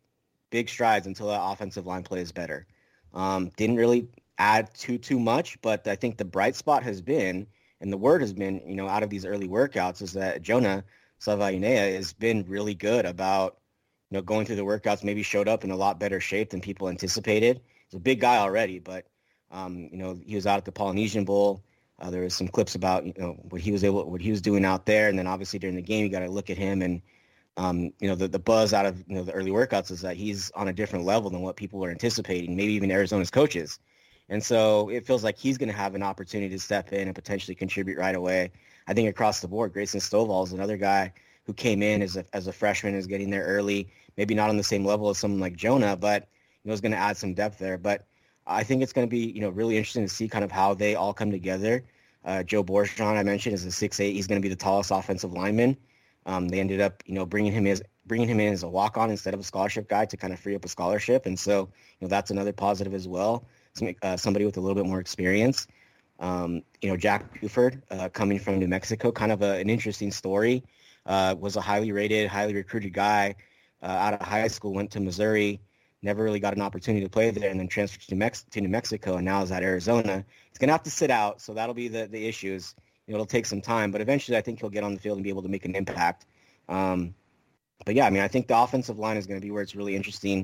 big strides until that offensive line plays better. Um, didn't really add too too much, but I think the bright spot has been, and the word has been, you know, out of these early workouts is that Jonah Savaiinaea has been really good about, you know, going through the workouts. Maybe showed up in a lot better shape than people anticipated. He's a big guy already, but um, you know, he was out at the Polynesian Bowl. Uh, there was some clips about you know what he was able, what he was doing out there, and then obviously during the game, you got to look at him and um, you know, the, the buzz out of you know the early workouts is that he's on a different level than what people are anticipating, maybe even Arizona's coaches. And so it feels like he's going to have an opportunity to step in and potentially contribute right away. I think across the board, Grayson Stovall is another guy who came in as a, as a freshman, is getting there early, maybe not on the same level as someone like Jonah, but you know, is going to add some depth there. But I think it's going to be, you know, really interesting to see kind of how they all come together. Uh, Joe Borjan, I mentioned, is a six eight. He's going to be the tallest offensive lineman. Um, they ended up, you know, bringing him as bringing him in as a walk on instead of a scholarship guy to kind of free up a scholarship, and so you know that's another positive as well. Some, uh, somebody with a little bit more experience. Um, you know, Jack Buford uh, coming from New Mexico, kind of a, an interesting story. Uh, was a highly rated, highly recruited guy uh, out of high school. Went to Missouri, never really got an opportunity to play there, and then transferred to New, Mex- to New Mexico, and now is at Arizona. He's gonna have to sit out, so that'll be the the issues it'll take some time, but eventually I think he'll get on the field and be able to make an impact. Um, but yeah, I mean, I think the offensive line is going to be where it's really interesting.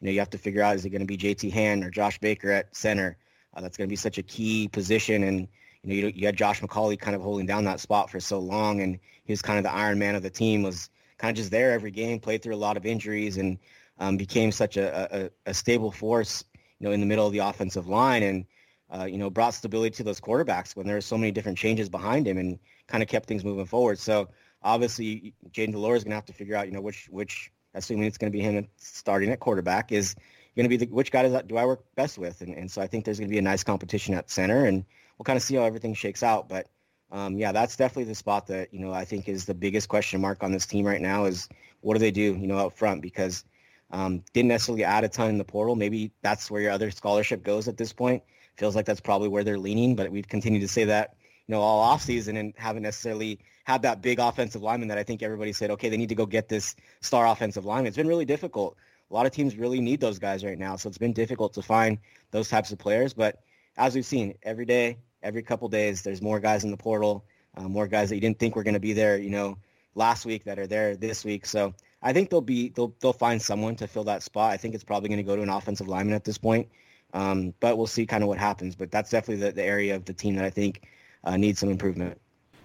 You know, you have to figure out is it going to be JT Hand or Josh Baker at center? Uh, that's going to be such a key position, and you know, you, you had Josh McCauley kind of holding down that spot for so long, and he was kind of the Iron Man of the team. Was kind of just there every game, played through a lot of injuries, and um, became such a, a, a stable force, you know, in the middle of the offensive line, and uh, you know, brought stability to those quarterbacks when there were so many different changes behind him and kind of kept things moving forward. So obviously, Jayden de Laura is going to have to figure out, you know, which which assuming it's going to be him starting at quarterback is going to be the which guy do I work best with? And, and so I think there's going to be a nice competition at center, and we'll kind of see how everything shakes out. But um, yeah, that's definitely the spot that you know I think is the biggest question mark on this team right now is what do they do, you know, up front because um, didn't necessarily add a ton in the portal. Maybe that's where your other scholarship goes at this point feels like that's probably where they're leaning. But we've continued to say that, you know, all offseason and haven't necessarily had that big offensive lineman that I think everybody said, okay, they need to go get this star offensive lineman. It's been really difficult. A lot of teams really need those guys right now. So it's been difficult to find those types of players. But as we've seen every day, every couple days, there's more guys in the portal, uh, more guys that you didn't think were going to be there, you know, last week that are there this week. So I think they'll be they'll they'll find someone to fill that spot. I think it's probably going to go to an offensive lineman at this point. Um, but we'll see kind of what happens. But that's definitely the, the area of the team that I think uh, needs some improvement.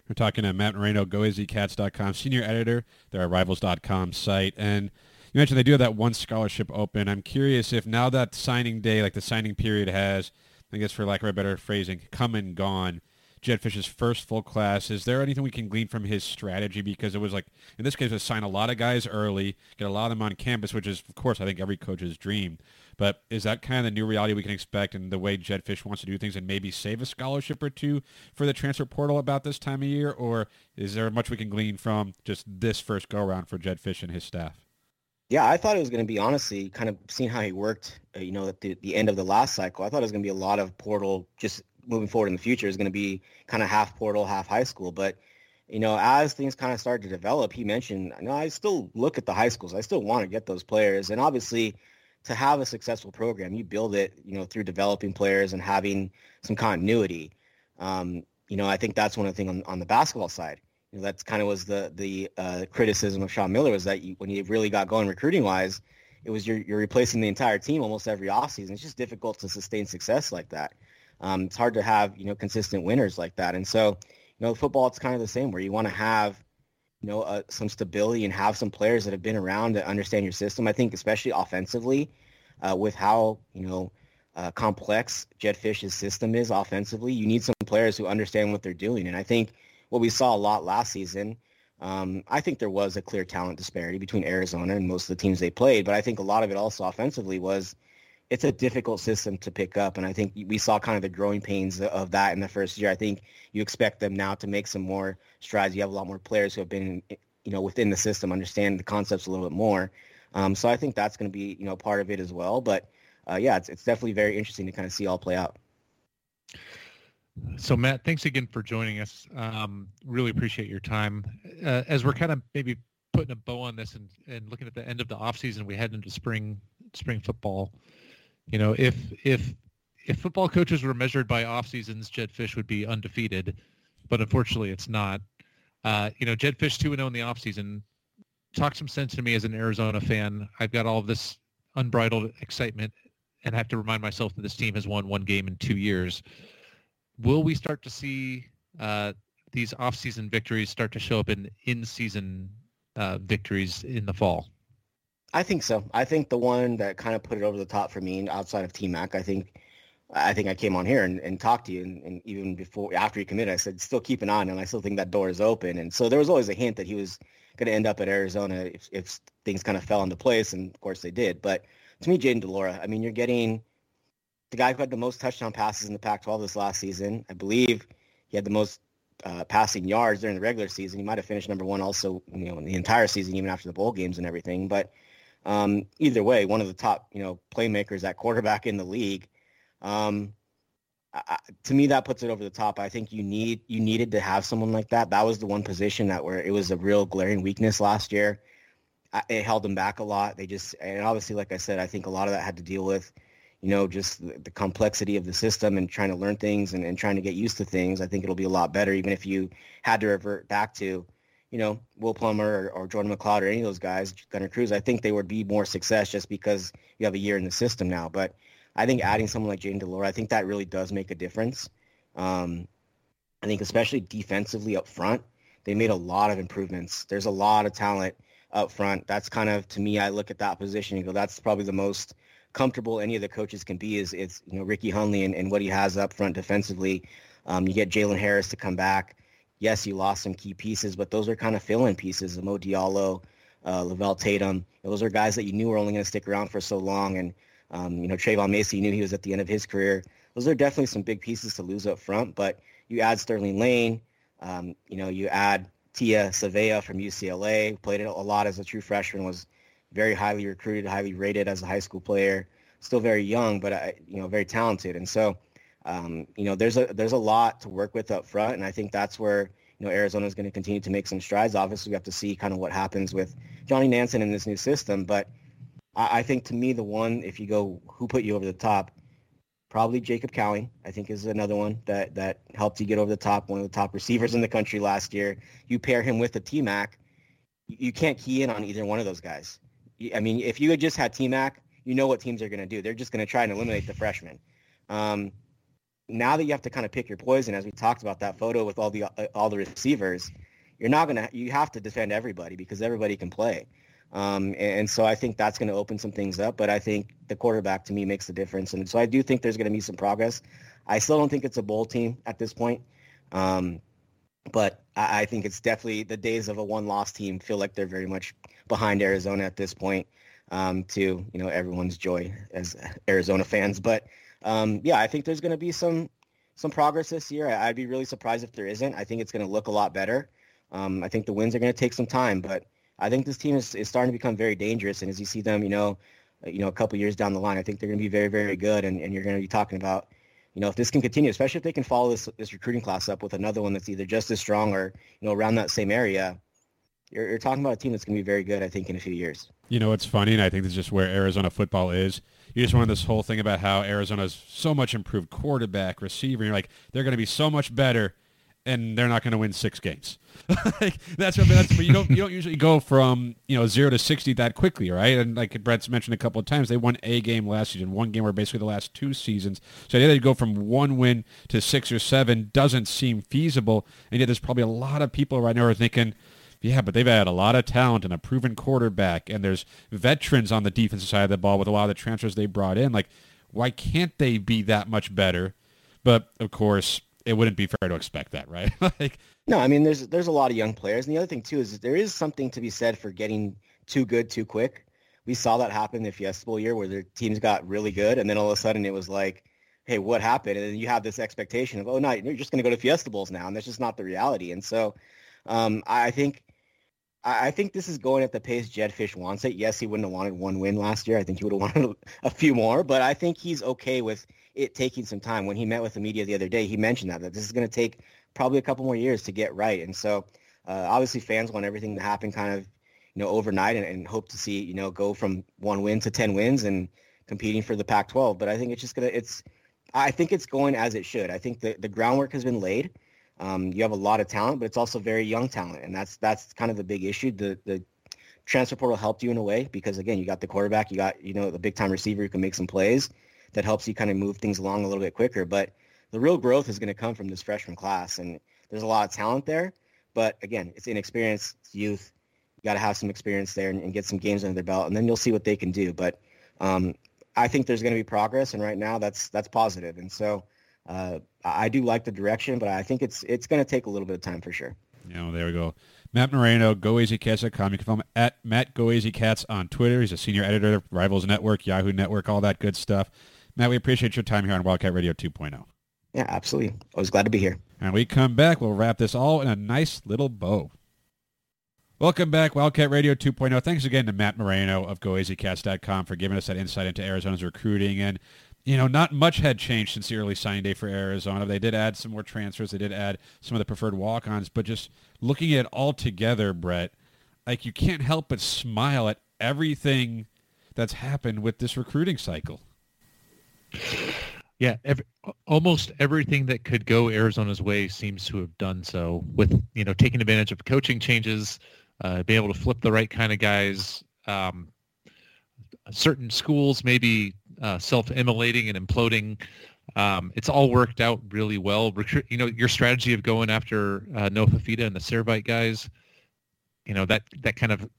We're talking to Matt Moreno, GoAZCats.com, senior editor. They're a Rivals.com site. And you mentioned they do have that one scholarship open. I'm curious if now that signing day, like the signing period has, I guess for lack of a better phrasing, come and gone, Jedd Fisch's first full class. Is there anything we can glean from his strategy? Because it was like, in this case, to sign a lot of guys early, get a lot of them on campus, which is, of course, I think every coach's dream. But is that kind of the new reality we can expect in the way Jedd Fisch wants to do things and maybe save a scholarship or two for the transfer portal about this time of year? Or is there much we can glean from just this first go-around for Jedd Fisch and his staff? Yeah, I thought it was going to be honestly kind of seeing how he worked, uh, you know, at the, the end of the last cycle. I thought it was going to be a lot of portal just moving forward in the future is going to be kind of half portal, half high school. But you know, as things kind of started to develop, he mentioned, you know, I still look at the high schools. I still want to get those players, and obviously, to have a successful program, you build it, you know, through developing players and having some continuity. Um, you know, I think that's one of the things on, on the basketball side. You know, that's kind of was the the uh, criticism of Sean Miller was that you, when you really got going recruiting wise, it was you're, you're replacing the entire team almost every offseason. It's just difficult to sustain success like that. Um, it's hard to have you know consistent winners like that. And so, you know, football it's kind of the same where you want to have you know uh, some stability and have some players that have been around to understand your system. I think especially offensively, uh, with how you know uh, complex Jedd Fisch's system is offensively, you need some players who understand what they're doing. And I think what we saw a lot last season. Um, I think there was a clear talent disparity between Arizona and most of the teams they played, but I think a lot of it also offensively was it's a difficult system to pick up. And I think we saw kind of the growing pains of that in the first year. I think you expect them now to make some more strides. You have a lot more players who have been, you know, within the system, understand the concepts a little bit more. Um, so I think that's going to be, you know, part of it as well. But uh, yeah, it's, it's definitely very interesting to kind of see all play out. So Matt, thanks again for joining us. Um, really appreciate your time. Uh, as we're kind of maybe putting a bow on this and, and looking at the end of the off season, we head into spring spring football. You know, if if if football coaches were measured by off seasons, Jedd Fisch would be undefeated, but unfortunately, it's not. Uh, you know, Jedd Fisch two and zero in the off season. Talk some sense to me as an Arizona fan. I've got all of this unbridled excitement, and I have to remind myself that this team has won one game in two years. Will we start to see uh, these off-season victories start to show up in in-season uh, victories in the fall? I think so. I think the one that kind of put it over the top for me outside of T Mac, I think I think I came on here and, and talked to you and, and, even before after he committed, I said still keep an eye on him. I still think that door is open. And so there was always a hint that he was going to end up at Arizona if, if things kind of fell into place. And of course they did. But to me, Jayden de Laura, I mean, you're getting the guy who had the most touchdown passes in the Pac-12 this last season. I believe he had the most uh, passing yards during the regular season. He might have finished number one also, you know, in the entire season, even after the bowl games and everything. But um, either way, one of the top, you know, playmakers at quarterback in the league. Um, I, to me, that puts it over the top. I think you need you needed to have someone like that. That was the one position that where it was a real glaring weakness last year. I, it held them back a lot. They just and obviously, like I said, I think a lot of that had to deal with, you know, just the, the complexity of the system and trying to learn things and, and trying to get used to things. I think it'll be a lot better, even if you had to revert back to, you know, Will Plummer or, or Jordan McCloud or any of those guys, Gunnar Cruz. I think they would be more success just because you have a year in the system now. But I think adding someone like Jayden de Laura, I think that really does make a difference. Um, I think especially defensively up front, they made a lot of improvements. There's a lot of talent up front. That's kind of to me, I look at that position and go, that's probably the most comfortable any of the coaches can be is is you know Ricky Hunley and, and what he has up front defensively. Um, you get Jalen Harris to come back. Yes, you lost some key pieces, but those are kind of fill-in pieces. Mo Diallo, uh, Leevel Tatum. Those are guys that you knew were only going to stick around for so long. And um, you know, Trayvon Macy knew he was at the end of his career. Those are definitely some big pieces to lose up front, but you add Sterling Lane, um, you know, you add Tia Savea from UCLA, played a lot as a true freshman, was very highly recruited, highly rated as a high school player, still very young, but, uh, you know, very talented. And so, um, you know, there's a, there's a lot to work with up front. And I think that's where, you know, Arizona is going to continue to make some strides. Obviously, we have to see kind of what happens with Johnny Nansen in this new system, but I, I think to me the one, if you go who put you over the top, probably Jacob Cowing. I think is another one that that helped you get over the top. One of the top receivers in the country last year. You pair him with a T Mac, you can't key in on either one of those guys. I mean, if you had just had T Mac, you know what teams are going to do. They're just going to try and eliminate the freshman. Um, now that you have to kind of pick your poison, as we talked about that photo with all the uh, all the receivers, you're not gonna. You have to defend everybody because everybody can play. Um, and so I think that's going to open some things up. But I think the quarterback to me makes the difference. And so I do think there's going to be some progress. I still don't think it's a bowl team at this point. Um, but I, I, think it's definitely the days of a one-loss team feel like they're very much behind Arizona at this point. Um, to you know everyone's joy as Arizona fans, but um, yeah, I think there's going to be some some progress this year. I, would be really surprised if there isn't. I think it's going to look a lot better. Um, I think the wins are going to take some time, but I think this team is, is starting to become very dangerous. And as you see them, you know, uh, you know, a couple years down the line, I think they're going to be very, very good. And, and you're going to be talking about, you know, if this can continue, especially if they can follow this, this recruiting class up with another one that's either just as strong or, you know, around that same area, you're, you're talking about a team that's going to be very good, I think, in a few years. You know, it's funny, and I think this is just where Arizona football is. You just wanted this whole thing about how Arizona's so much improved quarterback, receiver. You're like, they're going to be so much better and they're not going to win six games. like, that's what that's but you don't you don't usually go from you know zero to sixty that quickly, right? And like Brett's mentioned a couple of times, they won a game last season. One game were basically the last two seasons. So they go from one win to six or seven doesn't seem feasible. And yet there's probably a lot of people right now are thinking. Yeah, but they've had a lot of talent and a proven quarterback, and there's veterans on the defensive side of the ball with a lot of the transfers they brought in. Like, why can't they be that much better? But of course, it wouldn't be fair to expect that, right? like, no, I mean, there's there's a lot of young players, and the other thing too is there is something to be said for getting too good too quick. We saw that happen the Fiesta Bowl year where their teams got really good, and then all of a sudden it was like, hey, what happened? And then you have this expectation of, oh no, you're just going to go to Fiesta Bowls now, and that's just not the reality. And so, um, I think. I think this is going at the pace Jedd Fisch wants it. Yes, he wouldn't have wanted one win last year. I think he would have wanted a few more, but I think he's okay with it taking some time. When he met with the media the other day, he mentioned that that this is going to take probably a couple more years to get right. And so, uh, obviously, fans want everything to happen kind of, you know, overnight and, and hope to see, you know, go from one win to 10 wins and competing for the Pac-12. But I think it's just going to, it's, I think it's going as it should. I think the, the groundwork has been laid. Um, you have a lot of talent, but it's also very young talent. And that's, that's kind of the big issue. The, the transfer portal helped you in a way because again, you got the quarterback, you got, you know, the big time receiver who can make some plays that helps you kind of move things along a little bit quicker. But the real growth is going to come from this freshman class. And there's a lot of talent there, but again, it's inexperience, it's youth. You got to have some experience there and, and, get some games under their belt, and then you'll see what they can do. But um, I think there's going to be progress, and right now that's that's positive. And so uh, I do like the direction, but I think it's it's going to take a little bit of time for sure. You know, there we go. Matt Moreno, GoAZCats.com. You can follow him at Matt GoAZCats on Twitter. He's a senior editor of Rivals Network, Yahoo Network, all that good stuff. Matt, we appreciate your time here on Wildcat Radio 2.0. Yeah, absolutely. Always glad to be here. And we come back, we'll wrap this all in a nice little bow. Welcome back, Wildcat Radio 2.0. Thanks again to Matt Moreno of GoAZCats.com for giving us that insight into Arizona's recruiting. And, you know, not much had changed since the early signing day for Arizona. They did add some more transfers. They did add some of the preferred walk-ons. But just looking at it all together, Brett, like you can't help but smile at everything that's happened with this recruiting cycle. Yeah, every, almost everything that could go Arizona's way seems to have done so. With you know taking advantage of coaching changes, uh, being able to flip the right kind of guys. Um, certain schools maybe uh, self-immolating and imploding. Um, it's all worked out really well. Recruit, you know, your strategy of going after uh, Noah Fifita and the Servite guys, you know that that kind of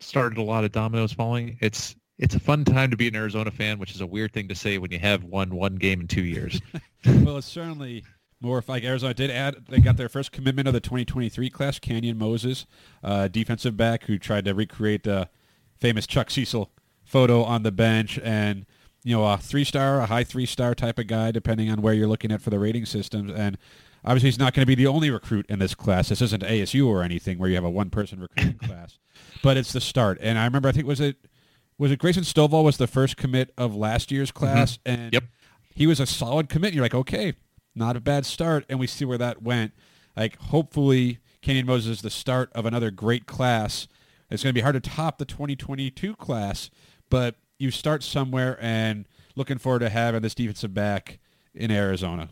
started a lot of dominoes falling. It's it's a fun time to be an Arizona fan, which is a weird thing to say when you have won one game in two years. well, it's certainly more like Arizona did add. They got their first commitment of the 2023 class, Canyon Moses, uh, defensive back who tried to recreate the famous Chuck Cecil photo on the bench, and you know a three star, a high three star type of guy, depending on where you're looking at for the rating systems, and. Obviously, he's not going to be the only recruit in this class. This isn't ASU or anything where you have a one-person recruiting class, but it's the start. And I remember, I think was it was it Grayson Stovall was the first commit of last year's mm-hmm. class, mm-hmm. and yep. he was a solid commit. And you're like, okay, not a bad start, and we see where that went. Like, hopefully, Canyon Moses is the start of another great class. It's going to be hard to top the 2022 class, but you start somewhere, and looking forward to having this defensive back in Arizona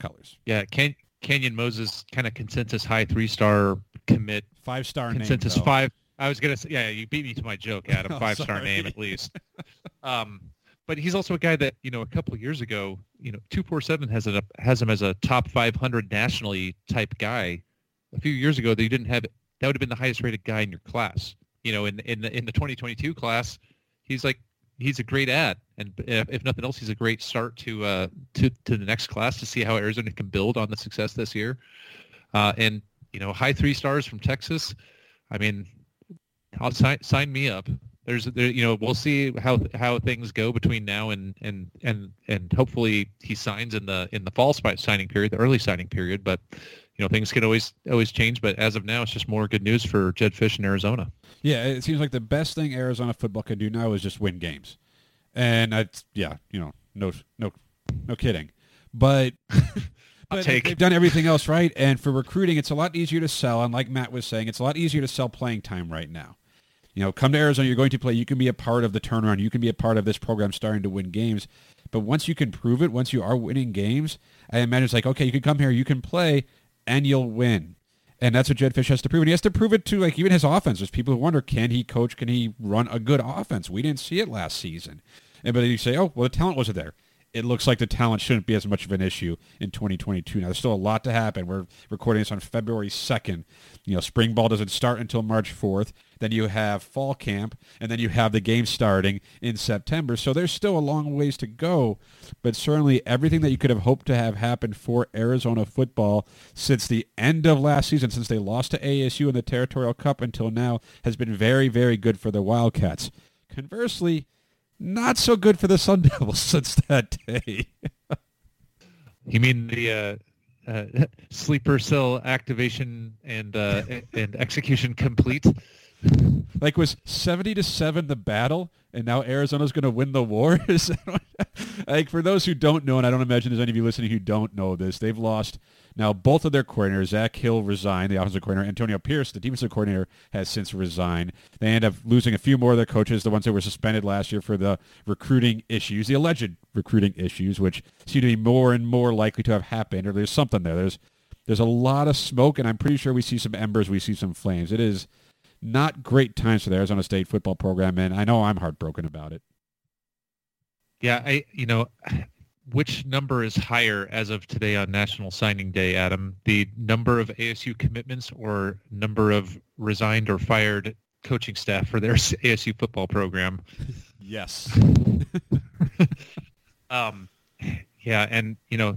colors. Yeah, Ken- Canyon Moses kind of consensus high three star commit, five star consensus name, five I was gonna say, yeah, you beat me to my joke, Adam. Five star name at least. Um, but he's also a guy that you know a couple of years ago, you know, two four seven has a has him as a top five hundred nationally type guy. A few years ago, that you didn't have that would have been the highest rated guy in your class. You know, in in the in the 2022 class, he's like he's a great ad, and if, if nothing else, he's a great start to uh to to the next class to see how Arizona can build on the success this year. Uh, and you know, high three stars from Texas. I mean, I'll sign sign me up. There's there, you know we'll see how how things go between now and and and and hopefully he signs in the in the fall signing period, the early signing period. But you know things can always always change. But as of now, it's just more good news for Jedd Fisch in Arizona. Yeah, it seems like the best thing Arizona football can do now is just win games, and that's yeah, you know, no no no kidding, but. but take. they've done everything else right, and for recruiting, it's a lot easier to sell. And like Matt was saying, it's a lot easier to sell playing time right now. You know, come to Arizona, you're going to play. You can be a part of the turnaround. You can be a part of this program starting to win games. But once you can prove it, once you are winning games, I imagine it's like, okay, you can come here, you can play, and you'll win. And that's what Jedd Fisch has to prove. And he has to prove it to like even his offense. There's people who wonder, can he coach? Can he run a good offense? We didn't see it last season. And but you say, oh, well, the talent wasn't there it looks like the talent shouldn't be as much of an issue in 2022. Now, there's still a lot to happen. We're recording this on February 2nd. You know, spring ball doesn't start until March 4th. Then you have fall camp, and then you have the game starting in September. So there's still a long ways to go, but certainly everything that you could have hoped to have happened for Arizona football since the end of last season, since they lost to ASU in the Territorial Cup until now, has been very, very good for the Wildcats. Conversely, not so good for the Sun Devils since that day. you mean the uh, uh, sleeper cell activation and uh, and execution complete Like was seventy to seven the battle, and now Arizona's going to win the war. Like for those who don't know, and I don't imagine there's any of you listening who don't know this, they've lost now both of their coordinators. Zak Hill resigned, the offensive coordinator. Antonio Pierce, the defensive coordinator, has since resigned. They end up losing a few more of their coaches, the ones that were suspended last year for the recruiting issues, the alleged recruiting issues, which seem to be more and more likely to have happened. Or there's something there. There's there's a lot of smoke, and I'm pretty sure we see some embers. We see some flames. It is not great times for the Arizona State football program, and I know I'm heartbroken about it. Yeah, I you know, which number is higher as of today on National Signing Day, Adam? The number of ASU commitments or number of resigned or fired coaching staff for their ASU football program? Yes. Um, yeah, and you know,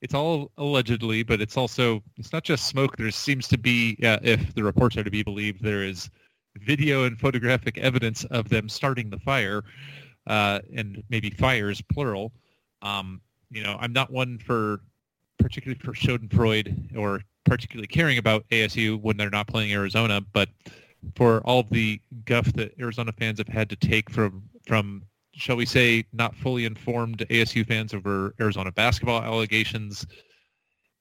it's all allegedly, but it's also it's not just smoke. There seems to be, uh, if the reports are to be believed, there is video and photographic evidence of them starting the fire, uh, and maybe fires plural. Um, you know, I'm not one for particularly for Schadenfreude or particularly caring about ASU when they're not playing Arizona, but for all the guff that Arizona fans have had to take from from shall we say not fully informed ASU fans over Arizona basketball allegations,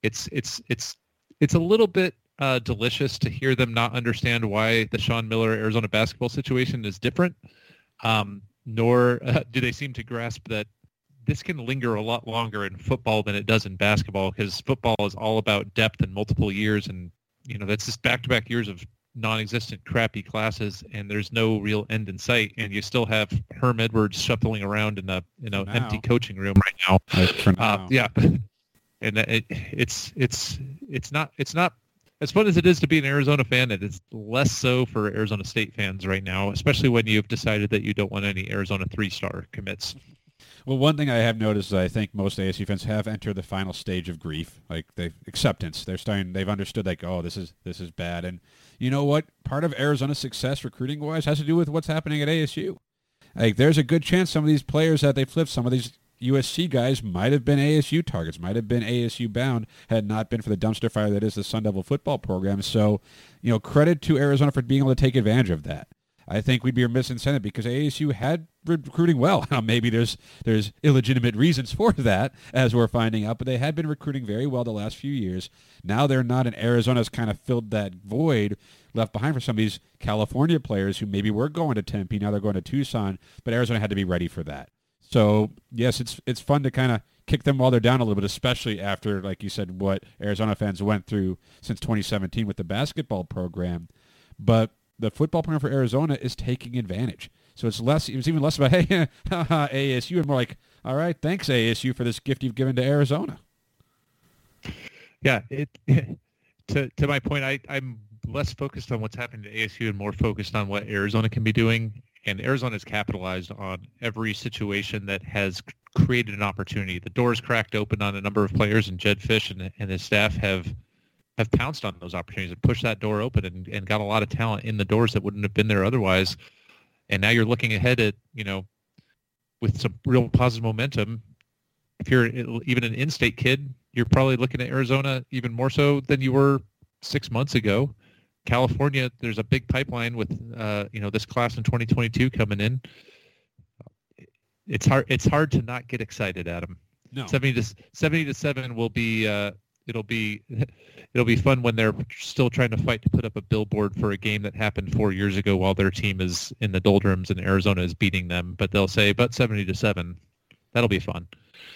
it's it's it's it's a little bit uh, delicious to hear them not understand why the Sean Miller Arizona basketball situation is different. Um, nor uh, do they seem to grasp that this can linger a lot longer in football than it does in basketball because football is all about depth and multiple years and you know that's just back-to-back years of non-existent crappy classes and there's no real end in sight and you still have Herm Edwards shuffling around in a you know empty coaching room right now Like, for uh, yeah, and it, it's it's it's not it's not as fun as it is to be an Arizona fan. It is less so for Arizona State fans right now, especially when you've decided that you don't want any Arizona three-star commits. Well, one thing I have noticed is I think most ASU fans have entered the final stage of grief, like they acceptance. They're starting. They've understood like, oh, this is this is bad, and you know what? Part of Arizona's success recruiting wise has to do with what's happening at ASU. Like, there's a good chance some of these players that they flipped, some of these USC guys might have been ASU targets, might have been ASU bound, had not been for the dumpster fire that is the Sun Devil football program. So, you know, credit to Arizona for being able to take advantage of that. I think we'd be remiss in because ASU had recruiting well. Now, maybe there's there's illegitimate reasons for that, as we're finding out, but they had been recruiting very well the last few years. Now they're not, and Arizona's kind of filled that void left behind for some of these California players who maybe were going to Tempe, now they're going to Tucson, but Arizona had to be ready for that. So yes, it's it's fun to kind of kick them while they're down a little bit, especially after, like you said, what Arizona fans went through since 2017 with the basketball program. But the football program for Arizona is taking advantage. So it's less. It's even less about hey, ASU, and more like, all right, thanks ASU for this gift you've given to Arizona. Yeah, it to to my point, I I'm less focused on what's happening to ASU and more focused on what Arizona can be doing. And Arizona has capitalized on every situation that has created an opportunity. The doors cracked open on a number of players, and Jedd Fisch and, and his staff have have pounced on those opportunities and pushed that door open and, and got a lot of talent in the doors that wouldn't have been there otherwise. And now you're looking ahead at, you know, with some real positive momentum. If you're even an in-state kid, you're probably looking at Arizona even more so than you were six months ago. California, there's a big pipeline with, uh, you know, this class in 2022 coming in. It's hard. It's hard to not get excited, Adam. No, 70 to 70 to 7 will be uh, it'll be it'll be fun when they're still trying to fight to put up a billboard for a game that happened 4 years ago while their team is in the doldrums and Arizona is beating them but they'll say but 70 to 7 that'll be fun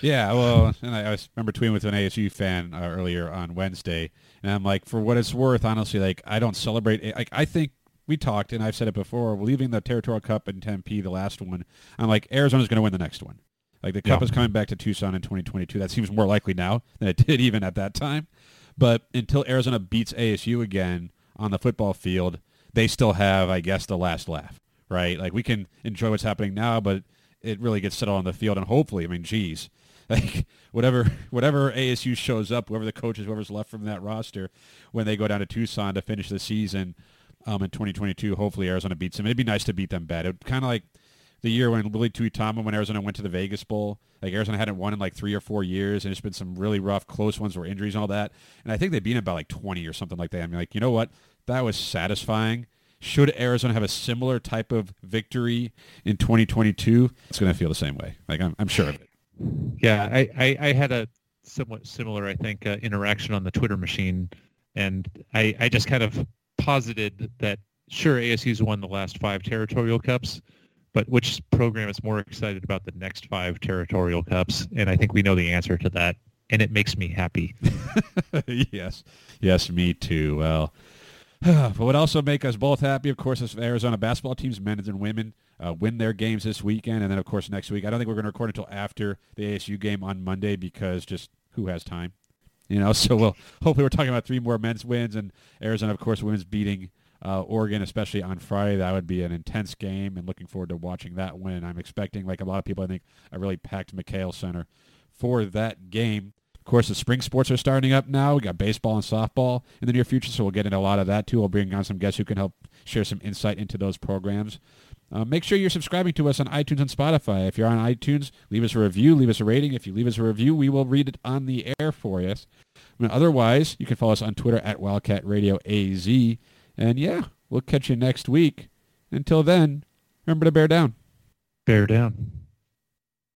Yeah, well, and I, I remember tweeting with an ASU fan uh, earlier on Wednesday, and I'm like, for what it's worth, honestly, like I don't celebrate. Like I think we talked, and I've said it before, leaving the Territorial Cup in Tempe, the last one. I'm like, Arizona's going to win the next one. Like the Cup Yeah. is coming back to Tucson in 2022. That seems more likely now than it did even at that time. But until Arizona beats ASU again on the football field, they still have, I guess, the last laugh, right? Like we can enjoy what's happening now, but it really gets settled on the field, and hopefully, I mean, geez, like whatever whatever ASU shows up, whoever the coach is, whoever's left from that roster, when they go down to Tucson to finish the season um, in 2022, hopefully Arizona beats them. It'd be nice to beat them bad. It would kind of like the year when Willie Tuitama, when Arizona went to the Vegas Bowl, like Arizona hadn't won in like three or four years, and it's been some really rough, close ones where injuries and all that. And I think they beat them by like 20 or something like that. I'm like, you know what? That was satisfying should Arizona have a similar type of victory in 2022, it's going to feel the same way. Like I'm, I'm sure of it. Yeah, I, I, I had a somewhat similar, I think, uh, interaction on the Twitter machine, and I, I just kind of posited that sure ASU's won the last five territorial cups, but which program is more excited about the next five territorial cups? And I think we know the answer to that, and it makes me happy. yes, yes, me too. Well, but what also make us both happy, of course, is Arizona basketball teams, men and women, uh, win their games this weekend, and then of course next week. I don't think we're going to record until after the ASU game on Monday because just who has time, you know? So we'll hopefully we're talking about three more men's wins and Arizona, of course, women's beating uh, Oregon, especially on Friday. That would be an intense game, and looking forward to watching that win. I'm expecting, like a lot of people, I think, a really packed McKale Center for that game. Of course, the spring sports are starting up now. We got baseball and softball in the near future, so we'll get into a lot of that too. We'll bring on some guests who can help share some insight into those programs. Uh, make sure you're subscribing to us on iTunes and Spotify. If you're on iTunes, leave us a review, leave us a rating. If you leave us a review, we will read it on the air for you. I mean, otherwise, you can follow us on Twitter at Wildcat Radio AZ. And yeah, we'll catch you next week. Until then, remember to bear down. Bear down.